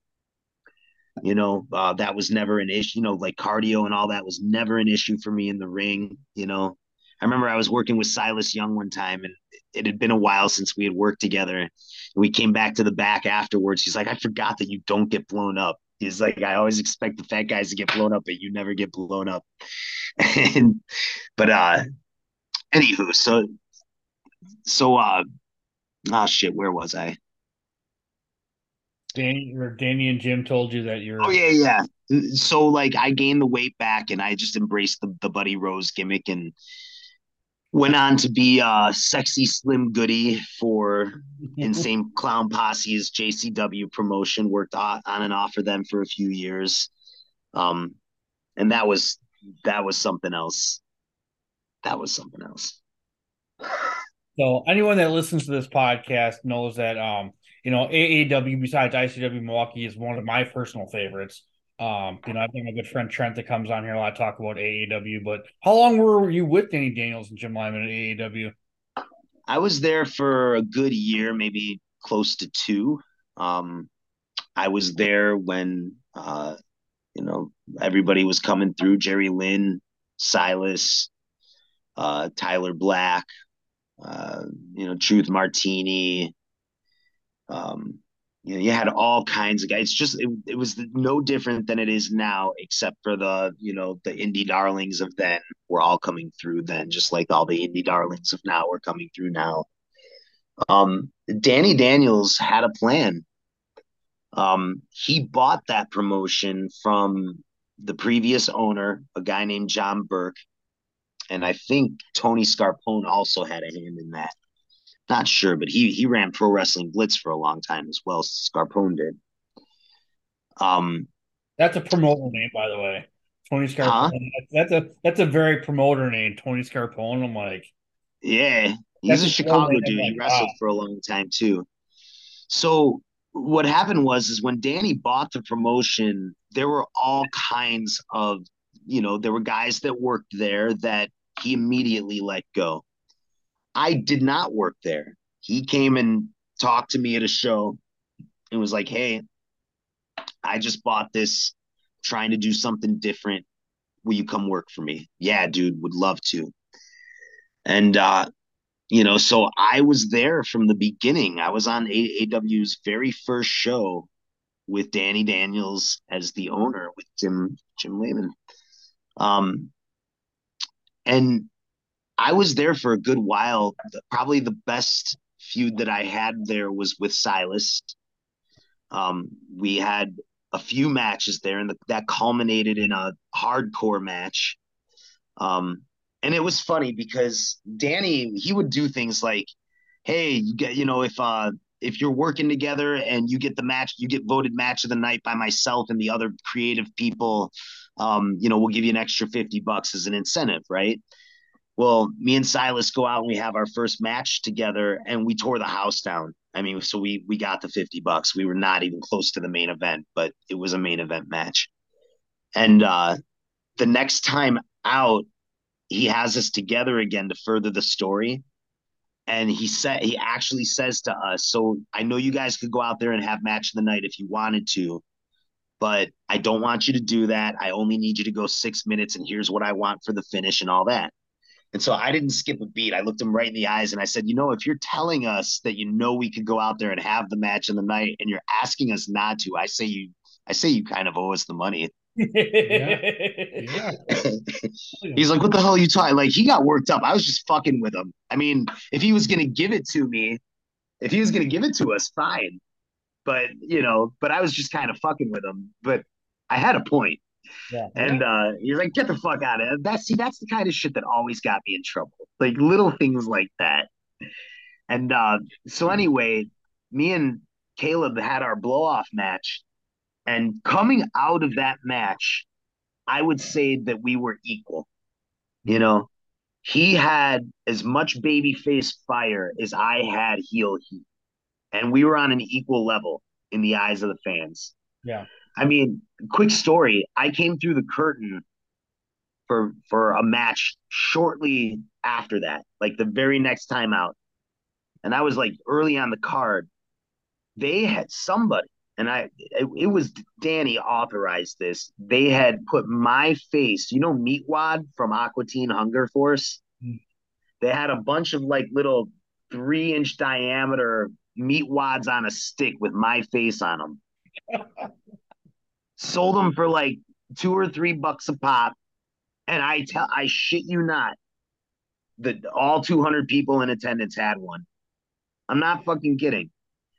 you know uh, that was never an issue. You know, like cardio and all that was never an issue for me in the ring. You know, I remember I was working with Silas Young one time, and it had been a while since we had worked together. And We came back to the back afterwards. He's like, "I forgot that you don't get blown up." He's like, I always expect the fat guys to get blown up, but you never get blown up. and but uh anywho, so so uh ah shit, where was I? Danny or Danny and Jim told you that you're Oh yeah, yeah. So like I gained the weight back and I just embraced the, the Buddy Rose gimmick and went on to be a sexy slim goody for insane clown posse's jcw promotion. Worked on and off for them for a few years. Um and that was that was something else. That was something else. So anyone that listens to this podcast knows that um you know AAW besides ICW Milwaukee is one of my personal favorites. Um, you know, I think my good friend Trent that comes on here a lot talk about AAW. But how long were you with Danny Daniels and Jim Lynam at AAW? I was there for a good year, maybe close to two. Um, I was there when uh, you know everybody was coming through. Jerry Lynn, Silas, uh, Tyler Black, uh, you know, Truth Martini. Um, you know, you had all kinds of guys. It's just it, it was no different than it is now, except for the you know the indie darlings of then were all coming through then, just like all the indie darlings of now were coming through now. Um, Danny Daniels had a plan. Um, he bought that promotion from the previous owner, a guy named John Burke, and I think Tony Scarpone also had a hand in that. Not sure, but he he ran Pro Wrestling Blitz for a long time as well. Scarpone did. Um, that's a promoter name, by the way. Tony Scarpone. Huh? That's a that's a very promoter name, Tony Scarpone. I'm like, yeah, he's a Chicago dude. Like, he wrestled wow. for a long time too. So what happened was is when Danny bought the promotion, there were all kinds of you know there were guys that worked there that he immediately let go. I did not work there. He came and talked to me at a show and was like, "Hey, I just bought this, trying to do something different. Will you come work for me?" Yeah, dude, would love to. And uh, you know, so I was there from the beginning. I was on AAW's very first show with Danny Daniels as the owner with Jim Jim Lynam. Um, and I was there for a good while. Probably the best feud that I had there was with Silas. Um, we had a few matches there, and the, that culminated in a hardcore match. Um, and it was funny because Danny he would do things like, "Hey, you get you know if uh if you're working together and you get the match, you get voted match of the night by myself and the other creative people, um, you know, we'll give you an extra 50 bucks as an incentive, right? Well, me and Silas go out and we have our first match together and we tore the house down. I mean, so we we got the 50 bucks. We were not even close to the main event, but it was a main event match. And uh the next time out, he has us together again to further the story and he said he actually says to us so i know you guys could go out there and have match of the night if you wanted to but i don't want you to do that i only need you to go six minutes and here's what i want for the finish and all that and so i didn't skip a beat i looked him right in the eyes and i said you know if you're telling us that you know we could go out there and have the match in the night and you're asking us not to i say you i say you kind of owe us the money Yeah. He's like, what the hell are you talking? Like, he got worked up. I was just fucking with him. I mean, if he was gonna give it to me, if he was gonna give it to us, fine. But you know, but I was just kind of fucking with him. But I had a point. Yeah. And uh he's like, get the fuck out of it. That see, that's the kind of shit that always got me in trouble. Like little things like that. And uh so anyway, me and Caleb had our blow off match. And coming out of that match, I would say that we were equal. You know, he had as much babyface fire as I had heel heat, and we were on an equal level in the eyes of the fans. Yeah. I mean, quick story: I came through the curtain for for a match shortly after that, like the very next time out, and I was like early on the card. They had somebody and I it, it, was Danny authorized this. They had put my face, you know, Meatwad from Aqua Teen Hunger Force. Mm. They had a bunch of like little three inch diameter meat wads on a stick with my face on them. Sold them for like two or three bucks a pop, and I tell I shit you not, that all 200 people in attendance had one. I'm not fucking kidding.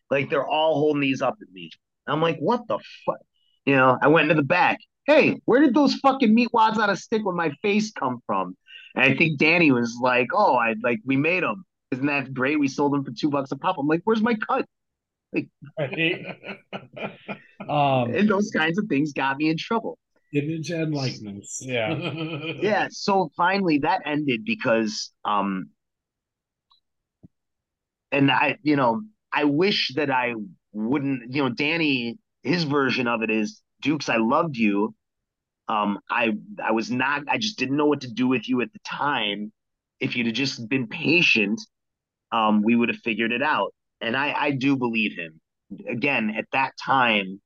Like they're all holding these up at me. I'm like, what the fuck? You know, I went into the back. Hey, where did those fucking meat wads on a stick with my face come from? And I think Danny was like, oh, I like we made them. Isn't that great? We sold them for two bucks a pop. I'm like, where's my cut? Like, um, and those kinds of things got me in trouble. Image and likeness. Yeah. yeah. So finally that ended because um and I, you know, I wish that I wouldn't, you know, Danny, his version of it is Dukes, I loved you. Um, I I was not, I just didn't know what to do with you at the time. If you'd have just been patient, um, we would have figured it out. And I, I do believe him. Again, at that time,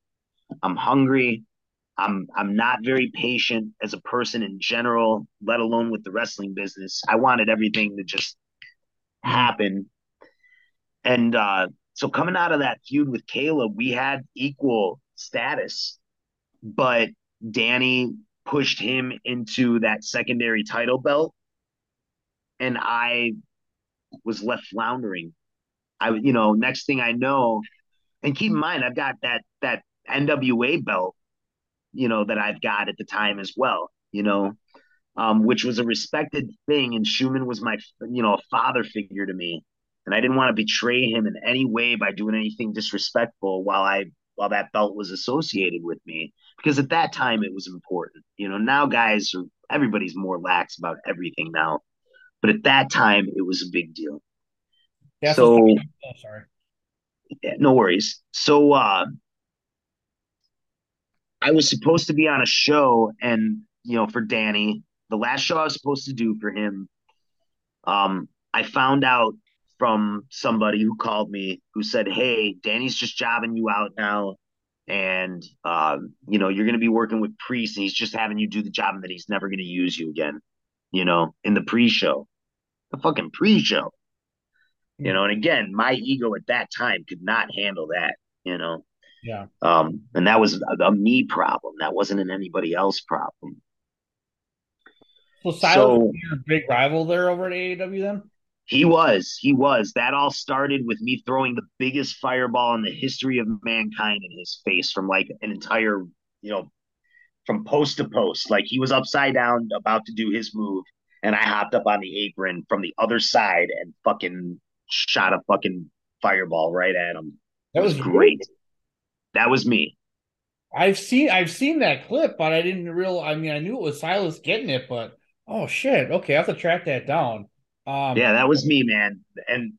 I'm hungry. I'm I'm not very patient as a person in general, let alone with the wrestling business. I wanted everything to just happen. And uh, so coming out of that feud with Caleb, we had equal status, but Danny pushed him into that secondary title belt, and I was left floundering. I, you know, next thing I know, and keep in mind, I've got that that NWA belt, you know, that I've got at the time as well, you know, um, which was a respected thing, and Chuman was my, you know, a father figure to me and I didn't want to betray him in any way by doing anything disrespectful while I while that belt was associated with me because at that time it was important. You know, now guys are everybody's more lax about everything now, but at that time it was a big deal. Yeah, so oh, sorry. Yeah, no worries. So uh I was supposed to be on a show and you know for Danny, the last show I was supposed to do for him um I found out from somebody who called me who said, "Hey, Danny's just jobbing you out now, and um, you know you're going to be working with Priest, and he's just having you do the job, and that he's never going to use you again." You know, in the pre-show, the fucking pre-show. You know, and again, my ego at that time could not handle that. You know. Yeah. Um, and that was a, a me problem. That wasn't an anybody else problem. So Silas So- your big rival there over at AEW then? He was. He was. That all started with me throwing the biggest fireball in the history of mankind in his face from like an entire, you know, from post to post. Like he was upside down about to do his move, and I hopped up on the apron from the other side and fucking shot a fucking fireball right at him. That was was great. That was me. I've seen I've seen that clip, but I didn't real I mean I knew it was Silas getting it, but oh shit, okay, I have to track that down. Um Yeah, that was me, man. And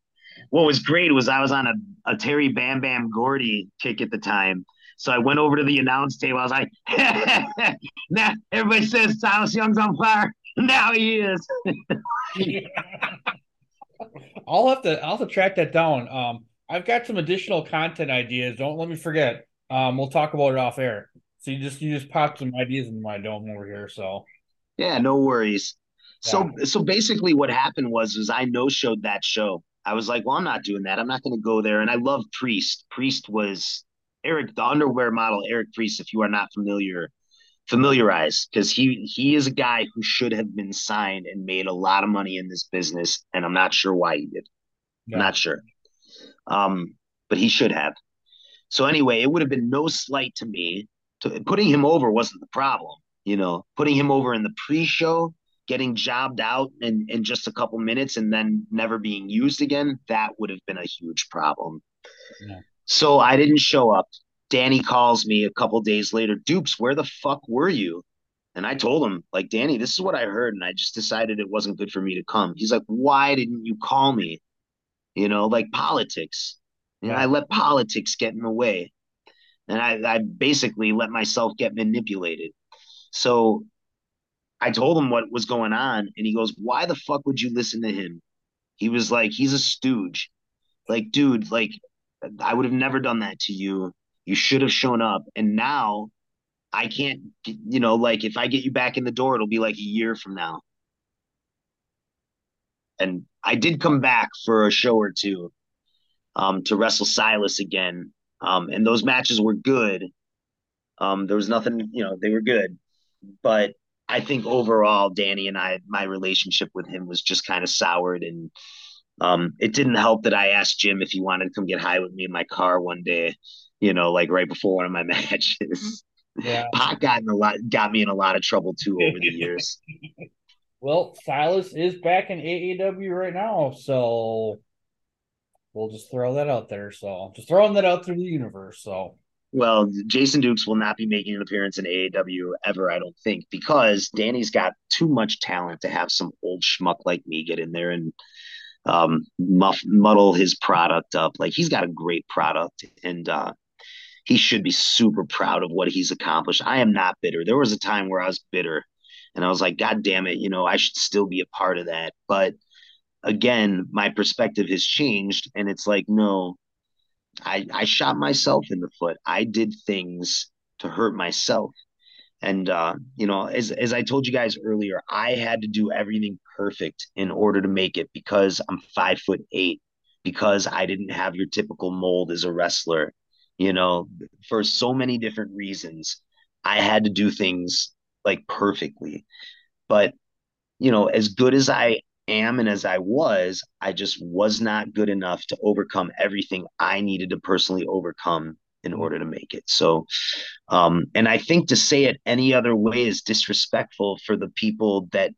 what was great was I was on a, a Terry Bam Bam Gordy kick at the time. So I went over to the announce table. I was like, now everybody says Silas Young's on fire. Now he is. I'll have to I'll have to track that down. Um I've got some additional content ideas. Don't let me forget. Um we'll talk about it off air. So you just you just popped some ideas in my dome over here. So Yeah, no worries. So so basically what happened was was I no showed that show. I was like, well, I'm not doing that. I'm not gonna go there. And I love Priest. Priest was Eric, the underwear model, Eric Priest, if you are not familiar, familiarize, because he he is a guy who should have been signed and made a lot of money in this business, and I'm not sure why he did. Yeah. Not sure. Um, but he should have. So anyway, it would have been no slight to me. To, putting him over wasn't the problem. You know, putting him over in the pre-show, getting jobbed out in, in just a couple minutes and then never being used again, that would have been a huge problem. Yeah. So I didn't show up. Danny calls me a couple days later, Dukes, where the fuck were you? And I told him, like, Danny, this is what I heard, and I just decided it wasn't good for me to come. He's like, why didn't you call me? You know, like politics. Know, I let politics get in the way. And I, I basically let myself get manipulated. So I told him what was going on, and he goes, Why the fuck would you listen to him? He was like, He's a stooge. Like, dude, like, I would have never done that to you. You should have shown up. And now I can't, you know, like, if I get you back in the door, it'll be like a year from now. And I did come back for a show or two um, to wrestle Silas again. Um, and those matches were good. Um, there was nothing, you know, they were good. But I think overall, Danny and I, my relationship with him was just kind of soured. And um, it didn't help that I asked Jim if he wanted to come get high with me in my car one day, you know, like right before one of my matches. yeah. Pot got in a lot, got me in a lot of trouble too over the years. Well, Silas is back in AEW right now, so we'll just throw that out there. So just throwing that out through the universe. So Well, Jason Dukes will not be making an appearance in AAW ever, I don't think, because Danny's got too much talent to have some old schmuck like me get in there and um, muff, muddle his product up. Like he's got a great product, and uh, he should be super proud of what he's accomplished. I am not bitter. There was a time where I was bitter, and I was like, God damn it, you know, I should still be a part of that. But again, my perspective has changed, and it's like, no, I, I shot myself in the foot. I did things to hurt myself. And uh, you know, as as I told you guys earlier, I had to do everything perfect in order to make it because I'm five foot eight, because I didn't have your typical mold as a wrestler, you know, for so many different reasons. I had to do things like perfectly. But you know, as good as I am and as I was, I just was not good enough to overcome everything I needed to personally overcome in order to make it. So, um, and I think to say it any other way is disrespectful for the people that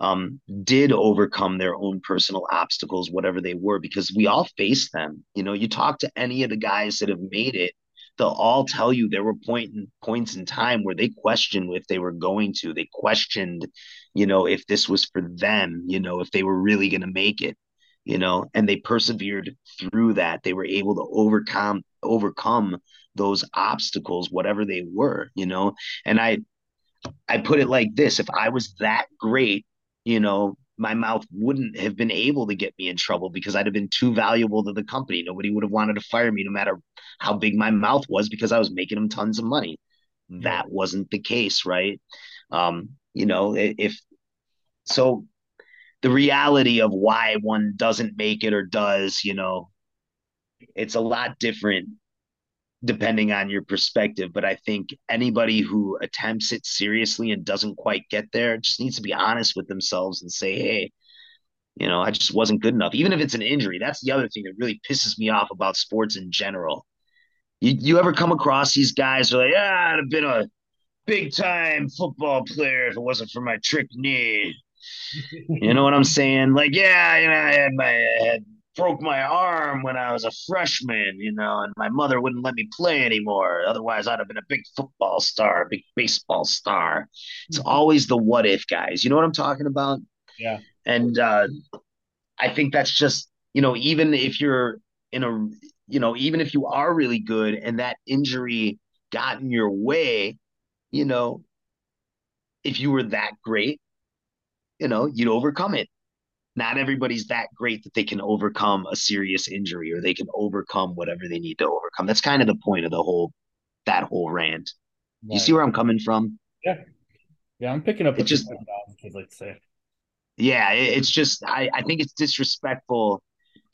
um, did overcome their own personal obstacles, whatever they were, because we all face them. You know, you talk to any of the guys that have made it, they'll all tell you there were point points in time where they questioned if they were going to. They questioned, you know, if this was for them, you know, if they were really going to make it, you know, and they persevered through that. They were able to overcome overcome those obstacles, whatever they were, you know. And I I put it like this: if I was that great, you know, my mouth wouldn't have been able to get me in trouble because I'd have been too valuable to the company. Nobody would have wanted to fire me no matter how big my mouth was because I was making them tons of money. That wasn't the case, right? Um, you know, if so the reality of why one doesn't make it or does, you know, it's a lot different depending on your perspective. But I think anybody who attempts it seriously and doesn't quite get there just needs to be honest with themselves and say, hey, you know, I just wasn't good enough. Even if it's an injury, that's the other thing that really pisses me off about sports in general. You, you ever come across these guys who are like, yeah, I'd have been a big time football player if it wasn't for my trick knee. you know what I'm saying? Like, yeah, you know, I had my I had broke my arm when I was a freshman, you know, and my mother wouldn't let me play anymore. Otherwise, I'd have been a big football star, a big baseball star. It's mm-hmm. always the what if guys. You know what I'm talking about? Yeah. And uh, I think that's just, you know, even if you're in a, you know, even if you are really good and that injury got in your way, you know, if you were that great, you know, you'd overcome it not everybody's that great that they can overcome a serious injury or they can overcome whatever they need to overcome. That's kind of the point of the whole that whole rant. Right. You see where I'm coming from? Yeah. Yeah, I'm picking up it just kids like to say. Yeah, it, it's just I, I think it's disrespectful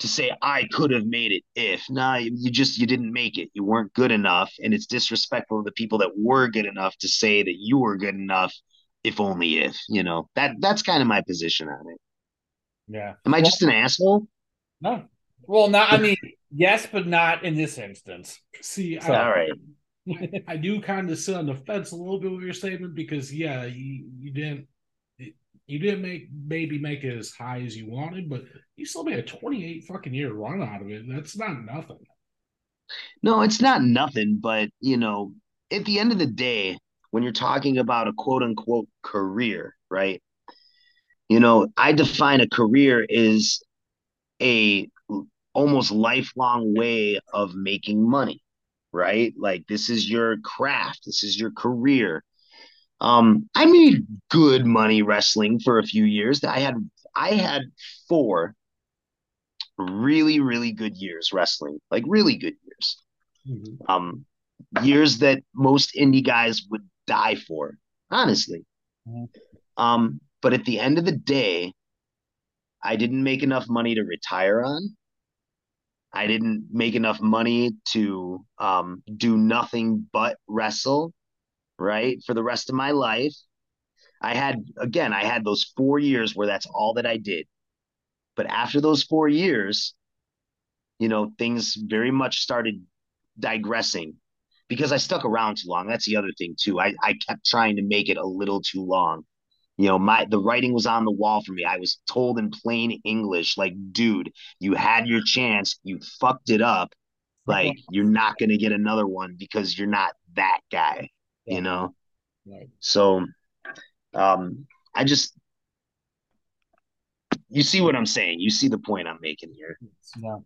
to say I could have made it if. Nah, you just you didn't make it. You weren't good enough. And it's disrespectful to the people that were good enough to say that you were good enough if only if, you know. That that's kind of my position on it. Yeah. Am I well, just an asshole? No. Well, not. I mean, yes, but not in this instance. See, so, I, all right. I do kind of sit on the fence a little bit with your statement because, yeah, you, you didn't you didn't make maybe make it as high as you wanted, but you still made a 28 fucking year run out of it. That's not nothing. No, it's not nothing, but you know, at the end of the day, when you're talking about a quote unquote career, right? You know, I define a career is a almost lifelong way of making money, right? Like this is your craft, this is your career. Um, I made good money wrestling for a few years. I had I had four really really good years wrestling, like really good years. Mm-hmm. Um, years that most indie guys would die for, honestly. Mm-hmm. Um, but at the end of the day, I didn't make enough money to retire on. I didn't make enough money to um, do nothing but wrestle, right, for the rest of my life. I had, again, I had those four years where that's all that I did. But after those four years, you know, things very much started digressing because I stuck around too long. That's the other thing, too. I, I kept trying to make it a little too long you know my the writing was on the wall for me. I was told in plain english like dude you had your chance. You fucked it up. Like you're not going to get another one because you're not that guy yeah. you know? Right. so um i just you see what i'm saying. You see the point i'm making here. Yeah.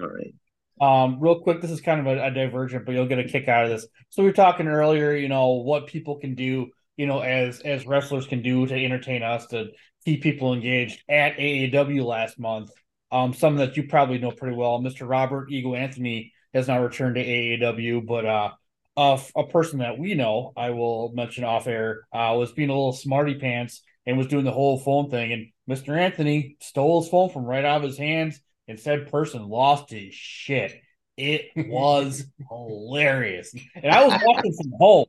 All right. Um, real quick, this is kind of a, a divergent, but you'll get a kick out of this. So we were talking earlier, you know, what people can do you know, as as wrestlers can do to entertain us to keep people engaged at AAW last month. Um, some that you probably know pretty well. Mr. Robert Ego Anthony has now returned to AAW, but uh, a, a person that we know, I will mention off air, uh, was being a little smarty pants and was doing the whole phone thing. And Mr. Anthony stole his phone from right out of his hands, and said person lost his shit. It was hilarious, and I was watching from home.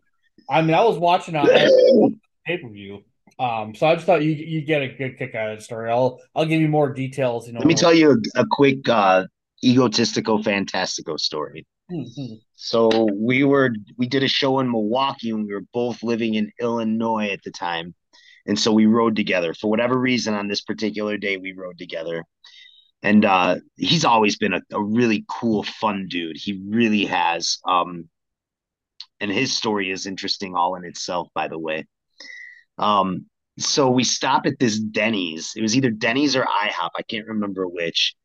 I mean, I was watching on pay per view. Um, so I just thought you you get a good kick out of the story. I'll I'll give you more details. You know, let me tell you a, a quick uh, Egotistico Fantastico story. Mm-hmm. So we were we did a show in Milwaukee and we were both living in Illinois at the time. And so we rode together. For whatever reason on this particular day, we rode together. And uh, he's always been a, a really cool, fun dude. He really has. Um, and his story is interesting all in itself, by the way. Um, so we stop at this Denny's. It was either Denny's or IHOP. I can't remember which.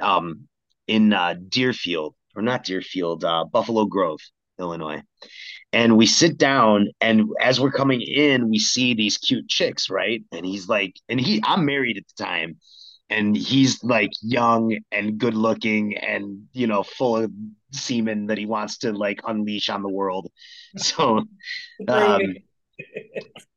Um, in uh, Deerfield or not Deerfield, uh, Buffalo Grove. Illinois. And we sit down, and as we're coming in, we see these cute chicks, right? And he's like, and he, I'm married at the time, and he's like young and good looking and you know full of semen that he wants to like unleash on the world so um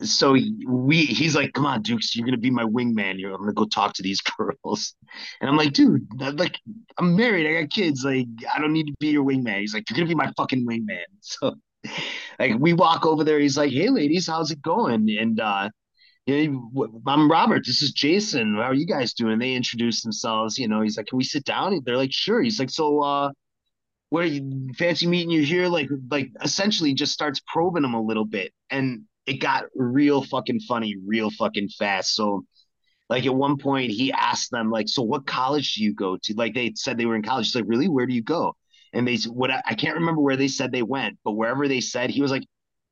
so we he's like come on dukes you're gonna be my wingman you're i'm gonna go talk to these girls and i'm like dude like i'm married i got kids like i don't need to be your wingman he's like you're gonna be my fucking wingman so like we walk over there he's like hey ladies how's it going and uh I'm Robert. This is Jason. How are you guys doing? They introduce themselves. You know, he's like, "Can we sit down?" They're like, "Sure." He's like, "So, uh, what are you fancy meeting you here?" Like, like essentially just starts probing them a little bit, and it got real fucking funny, real fucking fast. So, like at one point, he asked them, like, "So, what college do you go to?" Like they said they were in college. He's like, "Really? Where do you go?" And they what I can't remember where they said they went, but wherever they said, he was like,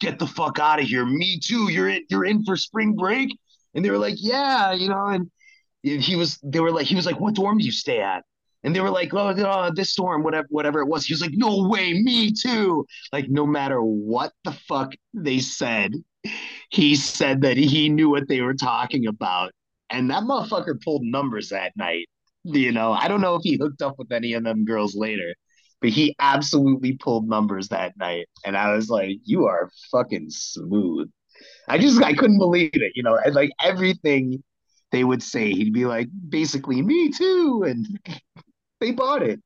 get the fuck out of here. Me too. You're in, you're in for spring break. And they were like, yeah, you know, and he was, they were like, he was like, what dorm do you stay at? And they were like, oh, uh, this storm, whatever, whatever it was. He was like, no way, me too. Like, no matter what the fuck they said, he said that he knew what they were talking about. And that motherfucker pulled numbers that night. You know, I don't know if he hooked up with any of them girls later, but he absolutely pulled numbers that night. And I was like, you are fucking smooth. I just, I couldn't believe it. You know, and like everything they would say, he'd be like, basically, me too. And they bought it.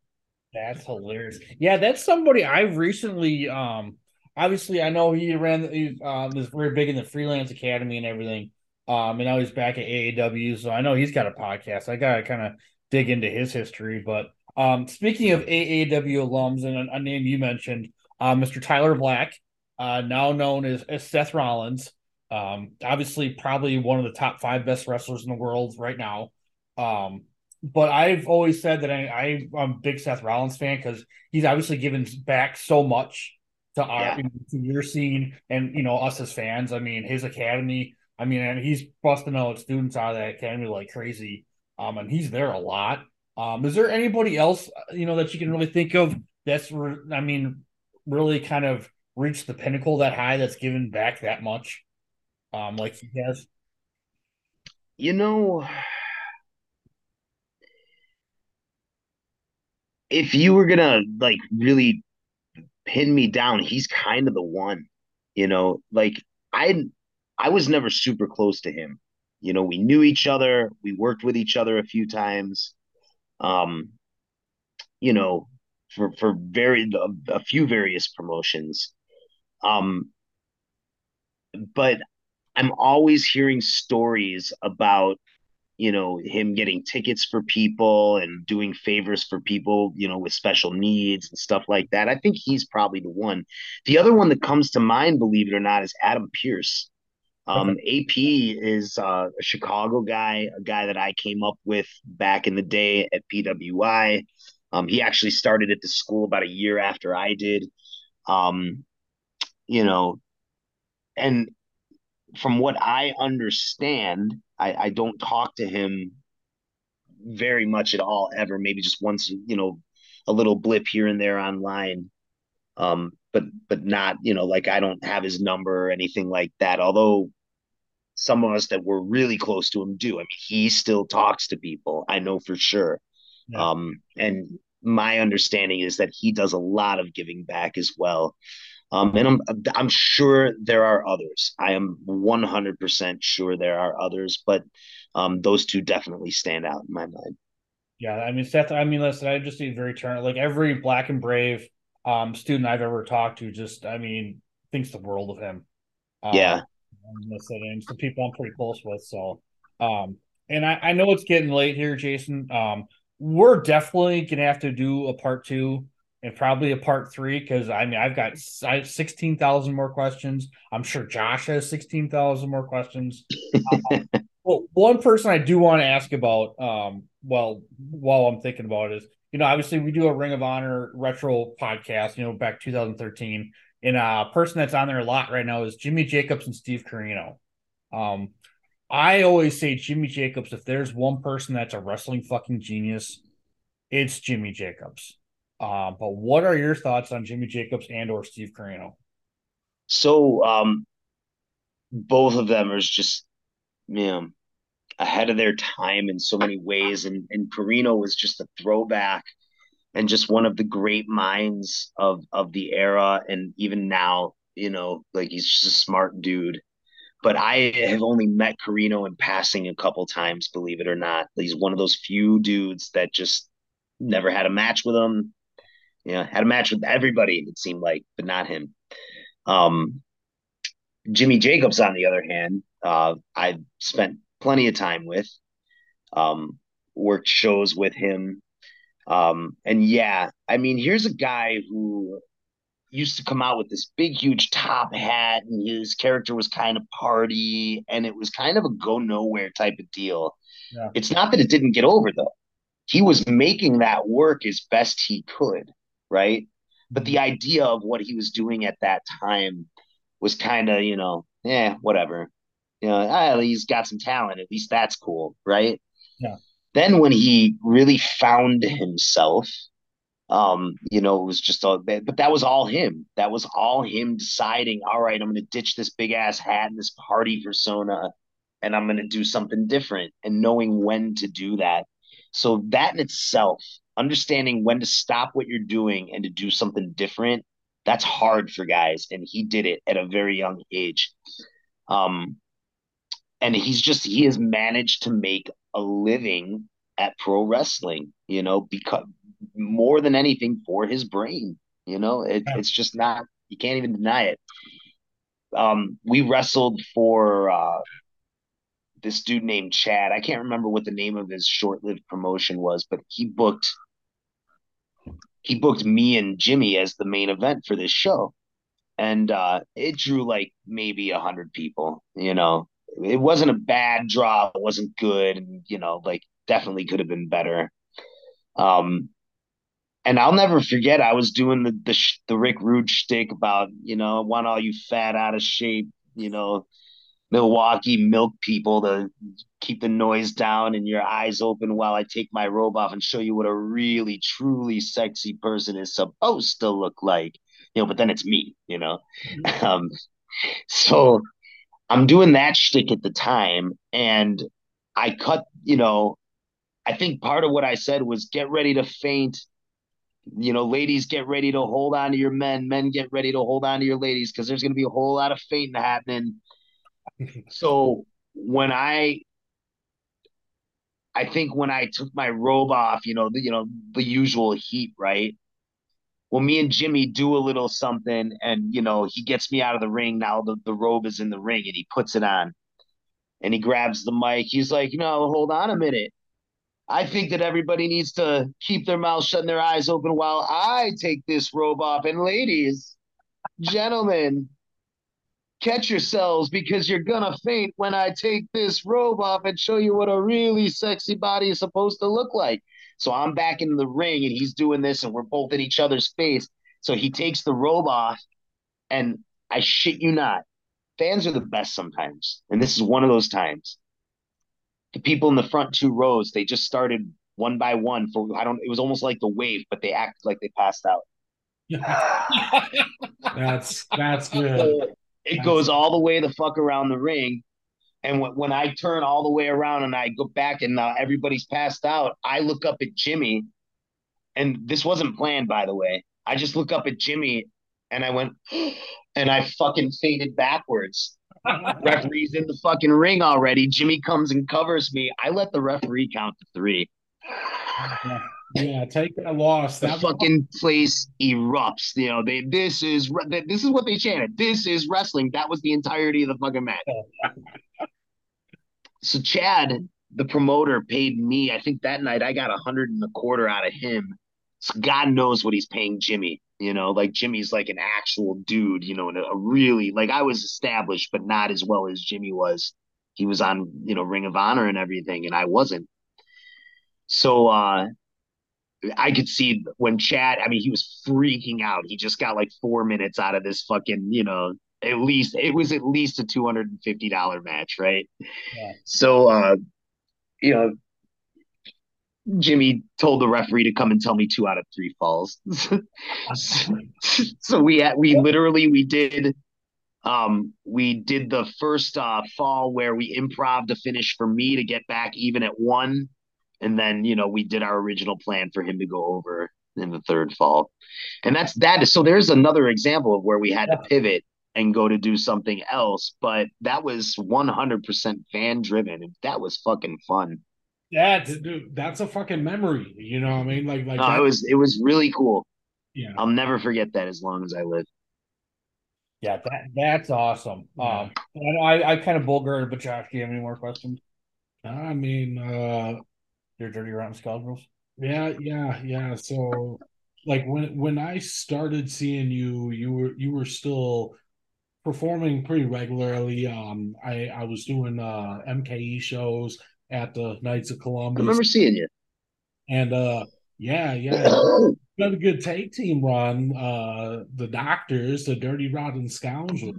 That's hilarious. Yeah, that's somebody I've recently, um, obviously, I know he ran, he um, was very big in the freelance academy and everything. Um, and now he's back at AAW, so I know he's got a podcast. I gotta kind of dig into his history, but um, speaking of AAW alums, and a, a name you mentioned, uh, Mr. Tyler Black, uh, now known as, as Seth Rollins, um, obviously probably one of the top five best wrestlers in the world right now. Um, but I've always said that I, I am a big Seth Rollins fan because he's obviously given back so much to our yeah. to your scene and you know us as fans. I mean, his academy. I mean, and he's busting out students out of that academy like crazy. Um, and he's there a lot. Um, is there anybody else you know that you can really think of that's re- I mean really kind of reached the pinnacle that high that's given back that much, um, like he has? You know, if you were gonna like really pin me down, he's kind of the one. You know, like I I was never super close to him. You know, we knew each other, we worked with each other a few times um, you know, for for very a, a few various promotions. Um, but I'm always hearing stories about you know him getting tickets for people and doing favors for people you know with special needs and stuff like that i think he's probably the one the other one that comes to mind believe it or not is adam pearce um, okay. AP is uh, a Chicago guy, a guy that I came up with back in the day at PWI. Um, he actually started at the school about a year after I did. Um, you know, and from what I understand, I, I don't talk to him very much at all ever. Maybe just once, you know, a little blip here and there online. Um, but but not you know like I don't have his number or anything like that. Although some of us that were really close to him do. I mean, he still talks to people. I know for sure. Yeah. Um, and my understanding is that he does a lot of giving back as well. Um, and I'm I'm sure there are others. I am 100% sure there are others, but um, those two definitely stand out in my mind. Yeah, I mean Seth. I mean, listen, I just need very turn like every Black and Brave um, student I've ever talked to. Just, I mean, thinks the world of him. Um, yeah, and some people I'm pretty close with. So, um, and I, I know it's getting late here, Jason. Um, we're definitely gonna have to do a part two and probably a part three because I mean I've got sixteen thousand more questions. I'm sure Josh has sixteen thousand more questions. um, well, one person I do want to ask about, um, well, while I'm thinking about it is, you know, obviously we do a Ring of Honor retro podcast, you know, back 2013, and a person that's on there a lot right now is Jimmy Jacobs and Steve Corino. Um, I always say Jimmy Jacobs. If there's one person that's a wrestling fucking genius, it's Jimmy Jacobs. Uh, but what are your thoughts on Jimmy Jacobs and or Steve Corino? So um, both of them are just, man, ahead of their time in so many ways. And and Corino was just a throwback and just one of the great minds of of the era. And even now, you know, like he's just a smart dude. But I have only met Corino in passing a couple times, believe it or not. He's one of those few dudes that just never had a match with him. Yeah, had a match with everybody, it seemed like, but not him. Um, Jimmy Jacobs, on the other hand, uh, I spent plenty of time with, um, worked shows with him. Um, and yeah, I mean, here's a guy who used to come out with this big, huge top hat, and his character was kind of party, and it was kind of a go nowhere type of deal. Yeah. It's not that it didn't get over though. He was making that work as best he could, right? But the idea of what he was doing at that time was kind of, you know, yeah, whatever. You know, ah, he's got some talent. At least that's cool, right? Yeah. Then when he really found himself, um, you know, it was just all, but that was all him. That was all him deciding, all right, I'm going to ditch this big ass hat and this party persona and I'm going to do something different and knowing when to do that. So that in itself, understanding when to stop what you're doing and to do something different, that's hard for guys. And he did it at a very young age. Um, and he's just, he has managed to make a living at pro wrestling, you know, because more than anything for his brain. You know, it, it's just not you can't even deny it. Um, we wrestled for uh, this dude named Chad. I can't remember what the name of his short-lived promotion was, but he booked he booked me and Jimmy as the main event for this show, and uh, it drew like maybe a hundred people. You know, it wasn't a bad draw. It wasn't good, and you know, like definitely could have been better. Um, and I'll never forget. I was doing the the, the Rick Rude shtick about you know want all you fat out of shape you know Milwaukee milk people to keep the noise down and your eyes open while I take my robe off and show you what a really truly sexy person is supposed to look like. You know, but then it's me. You know, mm-hmm. um, so I'm doing that shtick at the time, and I cut. You know, I think part of what I said was get ready to faint you know, ladies get ready to hold on to your men, men get ready to hold on to your ladies because there's going to be a whole lot of fainting happening. so when I, I think when I took my robe off, you know, the, you know, the usual heat, right? Well, me and Jimmy do a little something, and you know, he gets me out of the ring. Now the, the robe is in the ring, and he puts it on, and he grabs the mic. He's like, "No, hold on a minute." I think that everybody needs to keep their mouths shut and their eyes open while I take this robe off. And ladies, gentlemen, catch yourselves because you're gonna faint when I take this robe off and show you what a really sexy body is supposed to look like. So I'm back in the ring and he's doing this and we're both in each other's face. So he takes the robe off and I shit you not, fans are the best sometimes. And this is one of those times the people in the front two rows, they just started one by one for I don't it was almost like the wave, but they acted like they passed out. that's that's good. It goes all the way the fuck around the ring. And when, when I turn all the way around and I go back and uh, everybody's passed out, I look up at Jimmy, and this wasn't planned, by the way. I just look up at Jimmy and I went, and I fucking faded backwards. referee's in the fucking ring already. Jimmy comes and covers me. I let the referee count to three. Yeah, take that loss. The that fucking place erupts. You know, they this is this is what they chanted. This is wrestling. That was the entirety of the fucking match. so Chad, the promoter, paid me. I think that night I got a hundred and a quarter out of him. So God knows what he's paying Jimmy. You know, like Jimmy's like an actual dude, you know, and a really like I was established, but not as well as Jimmy was. He was on, you know, Ring of Honor and everything, and I wasn't. So uh I could see when Chad, I mean, he was freaking out. He just got like four minutes out of this fucking, you know, at least it was at least a two hundred and fifty dollar match, right? Yeah. So uh, you know, Jimmy told the referee to come and tell me two out of three falls. so we had, we literally we did um we did the first uh fall where we improv to finish for me to get back even at one and then you know we did our original plan for him to go over in the third fall. And that's that so there's another example of where we had to pivot and go to do something else but that was 100% fan driven. And that was fucking fun. That's dude, that's a fucking memory you know what i mean? Like like no, that, it was it was really cool. Yeah. I'll never forget that as long as i live. Yeah, that that's awesome. Um, I I kind of bulgared, but Josh, do you have any more questions? i mean uh Your dirty rotten scoundrels. Yeah, yeah, yeah. So like when when I started seeing you, you were you were still performing pretty regularly. Um I I was doing uh MKE shows at the Knights of columbus i Columbus remember seeing you and uh yeah, yeah. Got a good tag team run. Uh the doctors, the dirty rotten scoundrels.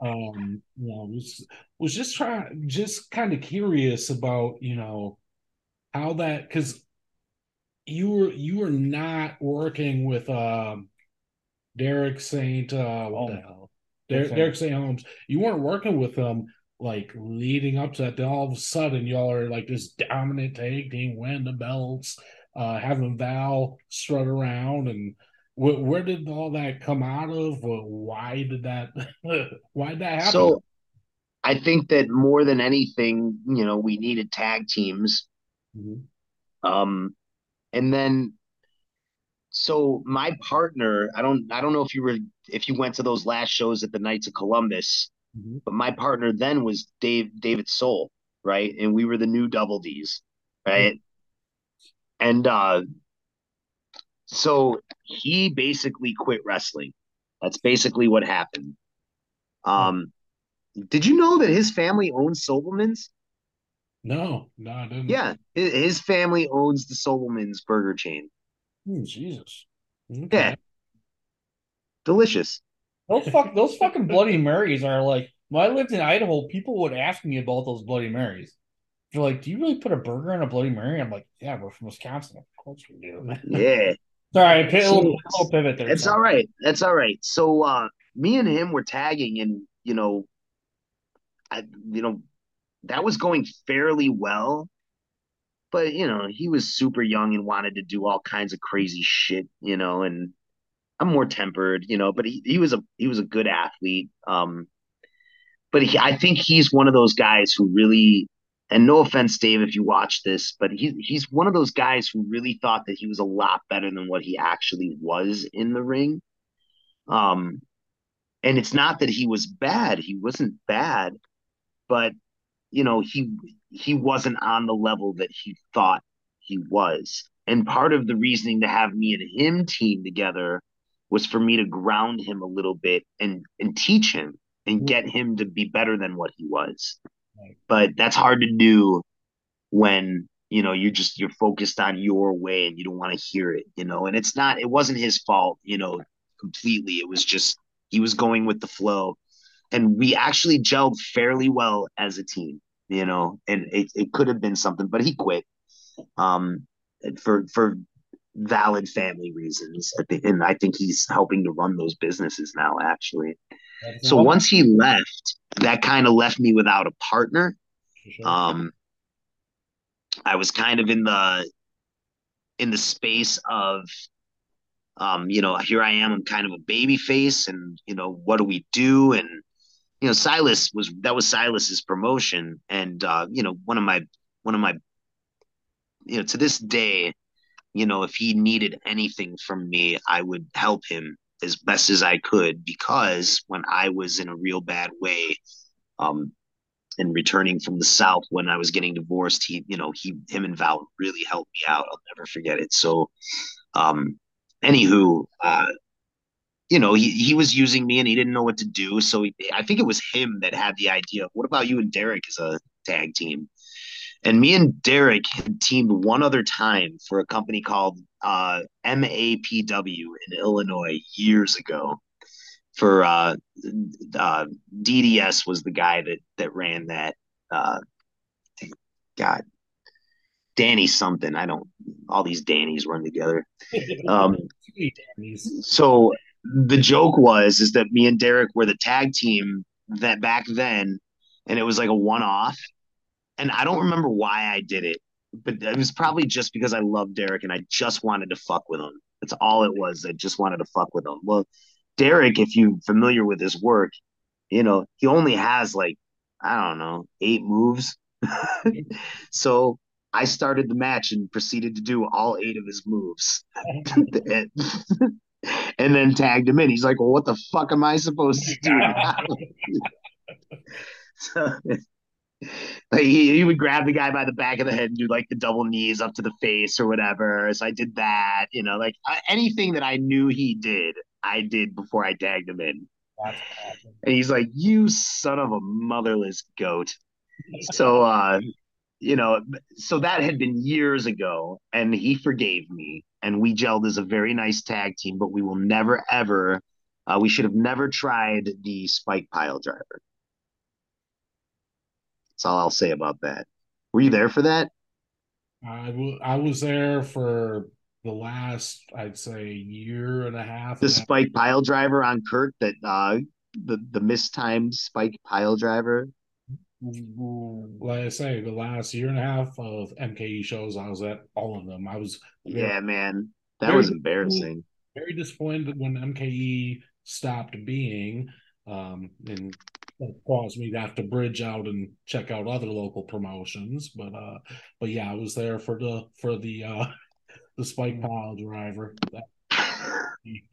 Um, you know, was was just trying just kind of curious about, you know, how that because you were you were not working with um Derek Saint uh what the hell? Derek, Derek St. Holmes. You weren't working with them like leading up to that. Then all of a sudden y'all are like this dominant tag team, winning the belts, uh having Val strut around and wh- where did all that come out of? Why did that why did that happen? so i think that more than anything you know we needed tag teams Mhm. um and then so my partner i don't i don't know if you were if you went to those last shows at the knights of columbus Mhm. but my partner then was dave david soul right? And we were the new double d's right? And uh so he basically quit wrestling. That's basically what happened. Um did you know that his family owns sobelman's No, no, I didn't. yeah his, family owns the sobelman's burger chain Hmm, Jesus. Okay. yeah delicious Those fuck those fucking Bloody Marys are like when I lived in Idaho, people would ask me about those Bloody Marys. They're like, "Do you really put a burger in a Bloody Mary?" I'm like, "Yeah, we're from Wisconsin. Of course we do." yeah Sorry, a little pivot there. It's all right. That's all right. So uh me and him were tagging and you know I you know that was going fairly well. But you know, he was super young and wanted to do all kinds of crazy shit, you know, and I'm more tempered, you know, but he, he was a he was a good athlete. Um but he, I think he's one of those guys who really and no offense, Dave, if you watch this, but he he's one of those guys who really thought that he was a lot better than what he actually was in the ring. Um, and it's not that he was bad; he wasn't bad, but you know he he wasn't on the level that he thought he was. And part of the reasoning to have me and him team together was for me to ground him a little bit and and teach him and get mm-hmm. him to be better than what he was. Right. But that's hard to do when you know you're just you're focused on your way and you don't want to hear it, you know. And it's not it wasn't his fault, you know, completely. It was just he was going with the flow. And we actually gelled fairly well as a team, you know, and it, it could have been something, but he quit. Um for for valid family reasons. I think, and I think he's helping to run those businesses now, actually. So once he left, that kind of left me without a partner. Um, I was kind of in the in the space of, um, you know, here I am. I'm kind of a baby face, and you know, what do we do? And you know, Silas was that was Silas's promotion, and uh, you know, one of my one of my, you know, to this day, you know, if he needed anything from me, I would help him as best as I could because when I was in a real bad way, um, and returning from the South when I was getting divorced, he, you know, he, him and Val really helped me out. I'll never forget it. So, um, anywho, uh, you know, he, he was using me and he didn't know what to do. So he, I think it was him that had the idea of what about you and Derek as a tag team? And me and Derek had teamed one other time for a company called uh, MAPW in Illinois years ago. For uh, uh, DDS was the guy that that ran that. Uh, God, Danny something. I don't. All these Dannys run together. Um, so the joke was is that me and Derek were the tag team that back then, and it was like a one off. And I don't remember why I did it, but it was probably just because I love Derek and I just wanted to fuck with him. That's all it was. I just wanted to fuck with him. Well, Derek, if you're familiar with his work, you know, he only has like, I don't know, eight moves. so I started the match and proceeded to do all eight of his moves. and then tagged him in. He's like, Well, what the fuck am I supposed to do so like he, he would grab the guy by the back of the head and do like the double knees up to the face or whatever. So I did that, you know, like uh, anything that I knew he did, I did before I tagged him in. Awesome. And he's like, "You son of a motherless goat." so, uh, you know, so that had been years ago, and he forgave me, and we gelled as a very nice tag team. But we will never ever, uh, we should have never tried the spike pile driver. That's all I'll say about that. Were you there for that? I, w- I was there for the last, I'd say, year and a half. The spike pile driver on Kurt that uh the the mistimed spike pile driver. Like I say, the last year and a half of MKE shows, I was at all of them. I was yeah, man, that was embarrassing. Very disappointed when MKE stopped being, um, and that caused me to have to bridge out and check out other local promotions. But uh, but yeah, I was there for the for the uh, the spike mm. pile driver.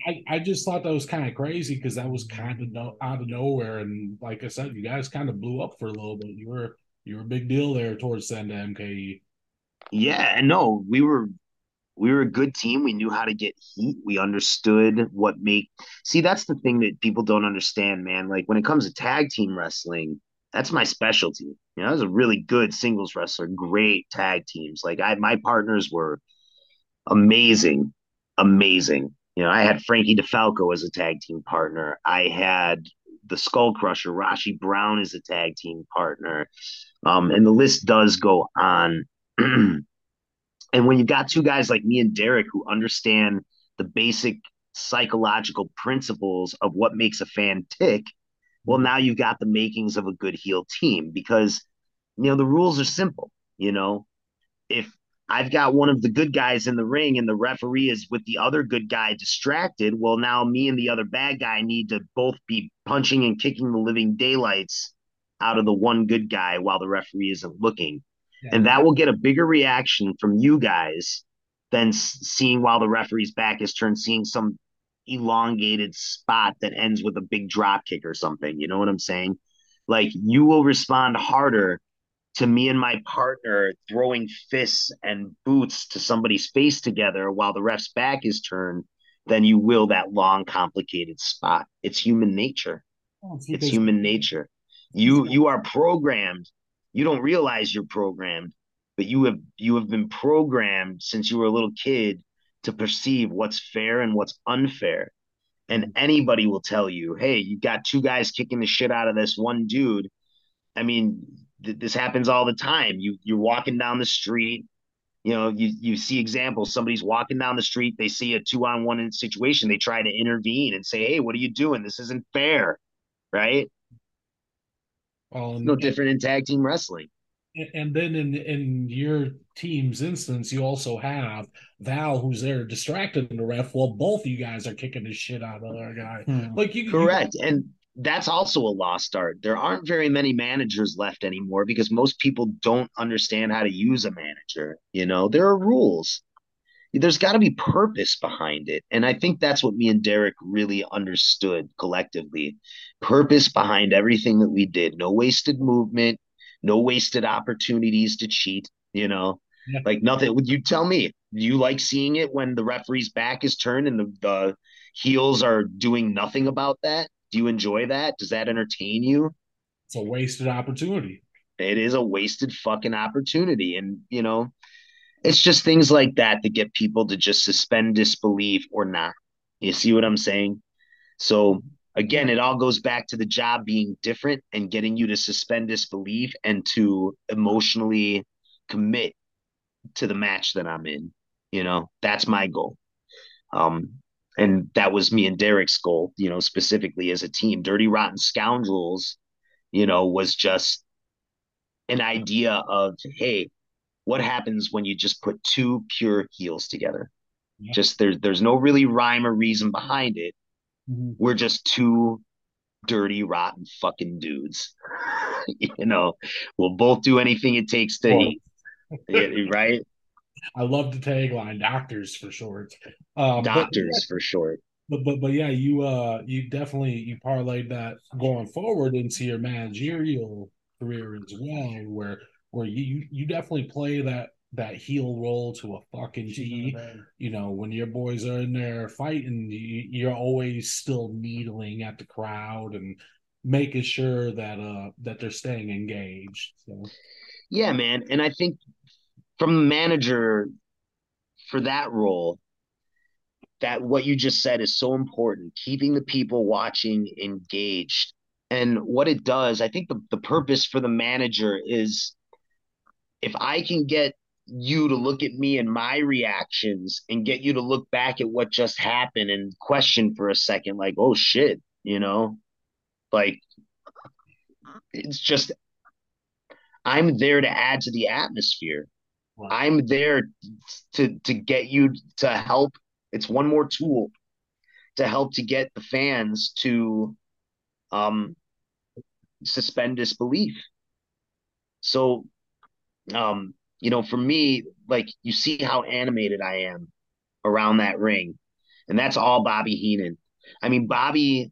I, I just thought that was kind of crazy because that was kind of no, out of nowhere, and like I said, you guys kind of blew up for a little bit. You were you were a big deal there towards the end of MKE. Yeah, and no, we were we were a good team. We knew how to get heat. We understood what make. See, that's the thing that people don't understand, man. Like when it comes to tag team wrestling, that's my specialty. You know, I was a really good singles wrestler, great tag teams. Like I, my partners were amazing, amazing. You know, I had Frankie DeFalco as a tag team partner. I had the Skull Crusher, Rasche Brown as a tag team partner. Um, and the list does go on. And when you got two guys like me and Derek who understand the basic psychological principles of what makes a fan tick, well, now you've got the makings of a good heel team because, you know, the rules are simple. You know, if I've got one of the good guys in the ring and the referee is with the other good guy distracted, well, now me and the other bad guy need to both be punching and kicking the living daylights out of the one good guy while the referee isn't looking and that will get a bigger reaction from you guys than seeing while the referee's back is turned, seeing some elongated spot that ends with a big drop kick or something. You know what I'm saying? Like you will respond harder to me and my partner throwing fists and boots to somebody's face together while the ref's back is turned then you will that long, complicated spot. It's human nature. Oh, it's human nature. You you are programmed you don't realize you're programmed but you have you have been programmed since you were a little kid to perceive what's fair and what's unfair and mm-hmm. anybody will tell you hey you got two guys kicking the shit out of this one dude i mean th- this happens all the time. You you're walking down the street you know you you see examples. Somebody's walking down the street they see a two on one situation. They try to intervene and say hey what are you doing? This isn't fair. Right? Um, no different in tag team wrestling. And then in in your team's instance, you also have Val, who's there distracted in the ref, while both of you guys are kicking the shit out of their guy. Hmm. Like you, correct, you, and that's also a lost art. There aren't very many managers left anymore because most people don't understand how to use a manager. You know, there are rules there's got to be purpose behind it. And I think that's what me and Derek really understood collectively purpose behind everything that we did. No wasted movement, no wasted opportunities to cheat, you know, yeah. like nothing. Would you tell me, you like seeing it when the referee's back is turned and the, the heels are doing nothing about that? Do you enjoy that? Does that entertain you? It's a wasted opportunity. It is a wasted fucking opportunity. And, you know, it's just things like that that get people to just suspend disbelief or not. You see what I'm saying? So again, it all goes back to the job being different and getting you to suspend disbelief and to emotionally commit to the match that I'm in. You know, that's my goal. Um, and that was me and Derek's goal, you know, specifically as a team. Dirty Rotten Scoundrels, you know, was just an idea of, hey, what happens when you just put two pure heels together? Yeah. Just there's there's no really rhyme or reason behind it. Mm-hmm. We're just two dirty, rotten fucking dudes. you know, we'll both do anything it takes to hate. right? I love the tagline, doctors for short. Um, doctors but, for short. But but but yeah, you uh you definitely you parlayed that going forward into your managerial career as well, where where you you definitely play that that heel role to a fucking T. You know, when your boys are in there fighting, you, are always still needling at the crowd and making sure that uh that they're staying engaged. So. Yeah, man, and I think from the manager for that role, that what you just said is so important. Keeping the people watching engaged. And what it does, I think the, the purpose for the manager is if I can get you to look at me and my reactions and get you to look back at what just happened and question for a second, like, oh shit, you know, like it's just, I'm there to add to the atmosphere. Wow. I'm there to to get you to help. It's one more tool to help to get the fans to um suspend disbelief. So um you know, for me, like you see how animated I am around that ring, and that's all Bobby Heenan. I mean, Bobby,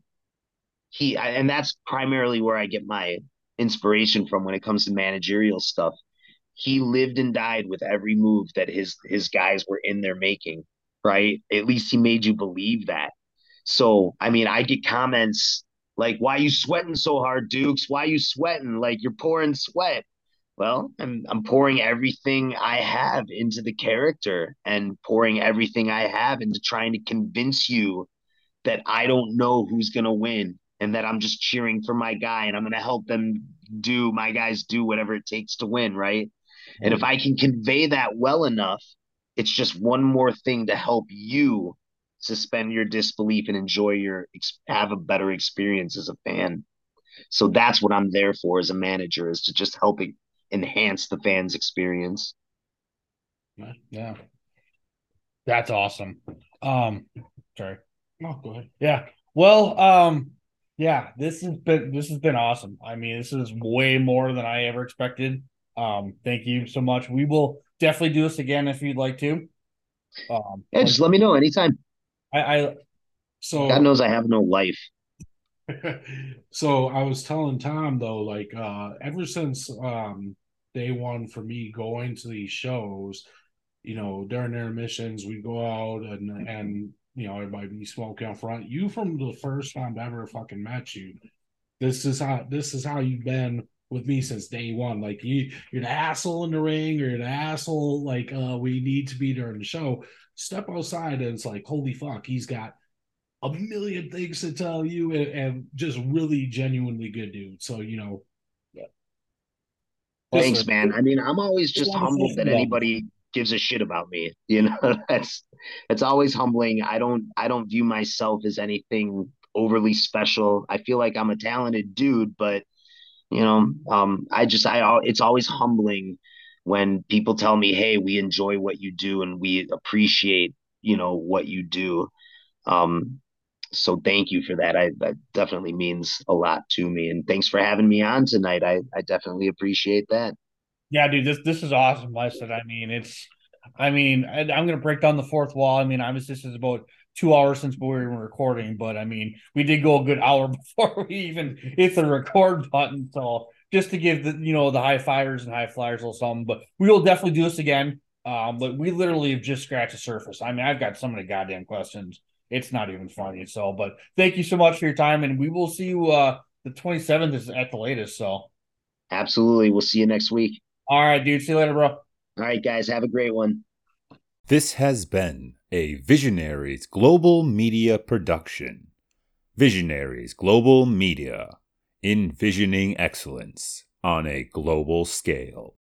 he, and that's primarily where I get my inspiration from when it comes to managerial stuff. He lived and died with every move that his his guys were in there making, right? At least he made you believe that. So, I mean, I get comments like, "Why you sweating so hard, Dukes? Why you sweating? Like you're pouring sweat." Well, I'm I'm pouring everything I have into the character and pouring everything I have into trying to convince you that I don't know who's going to win and that I'm just cheering for my guy and I'm going to help them do my guys do whatever it takes to win, right? Mm-hmm. And if I can convey that well enough, it's just one more thing to help you suspend your disbelief and enjoy your have a better experience as a fan. So that's what I'm there for as a manager is to just help it enhance the fans experience. Yeah. That's awesome. Um sorry. Oh go ahead. Yeah. Well um yeah this has been this has been awesome. I mean this is way more than i ever expected um thank you so much. We will definitely do this again if you'd like to. Um yeah just let me know anytime. I i so god knows i have no life. So I was telling Tom though, like uh ever since um day one for me going to these shows, you know, during intermissions, we go out and and you know, everybody be smoking out front. You from the first time I ever fucking met you, this is how this is how you've been with me since day one. Like you you're the asshole in the ring, or you're the asshole like uh we need to be during the show. Step outside and it's like, holy fuck, he's got a million things to tell you and, and just really genuinely good dude. So, you know, Thanks, man. I mean, I'm always just humbled that anybody gives a shit about me. You know, that's it's always humbling. I don't I don't view myself as anything overly special. I feel like I'm a talented dude, but you know, um, I just I it's always humbling when people tell me, "Hey, we enjoy what you do and we appreciate you know what you do." Um, so thank you for that. I that definitely means a lot to me. And thanks for having me on tonight. I I definitely appreciate that. Yeah, dude, this this is awesome. Said, I mean, it's, I mean, I, am gonna break down the fourth wall. I mean, obviously this is about two hours since we were recording, but I mean, we did go a good hour before we even hit the record button. So just to give the you know the high fivers and high flyers a little something, but we will definitely do this again. Um, but we literally have just scratched the surface. I mean, I've got so many goddamn questions it's not even funny. So, but thank you so much for your time, and we will see you. Uh, the 27th is at the latest. So, absolutely, we'll see you next week. All right, dude. See you later, bro. All right, guys. Have a great one. This has been a Visionaries Global Media production. Visionaries Global Media, envisioning excellence on a global scale.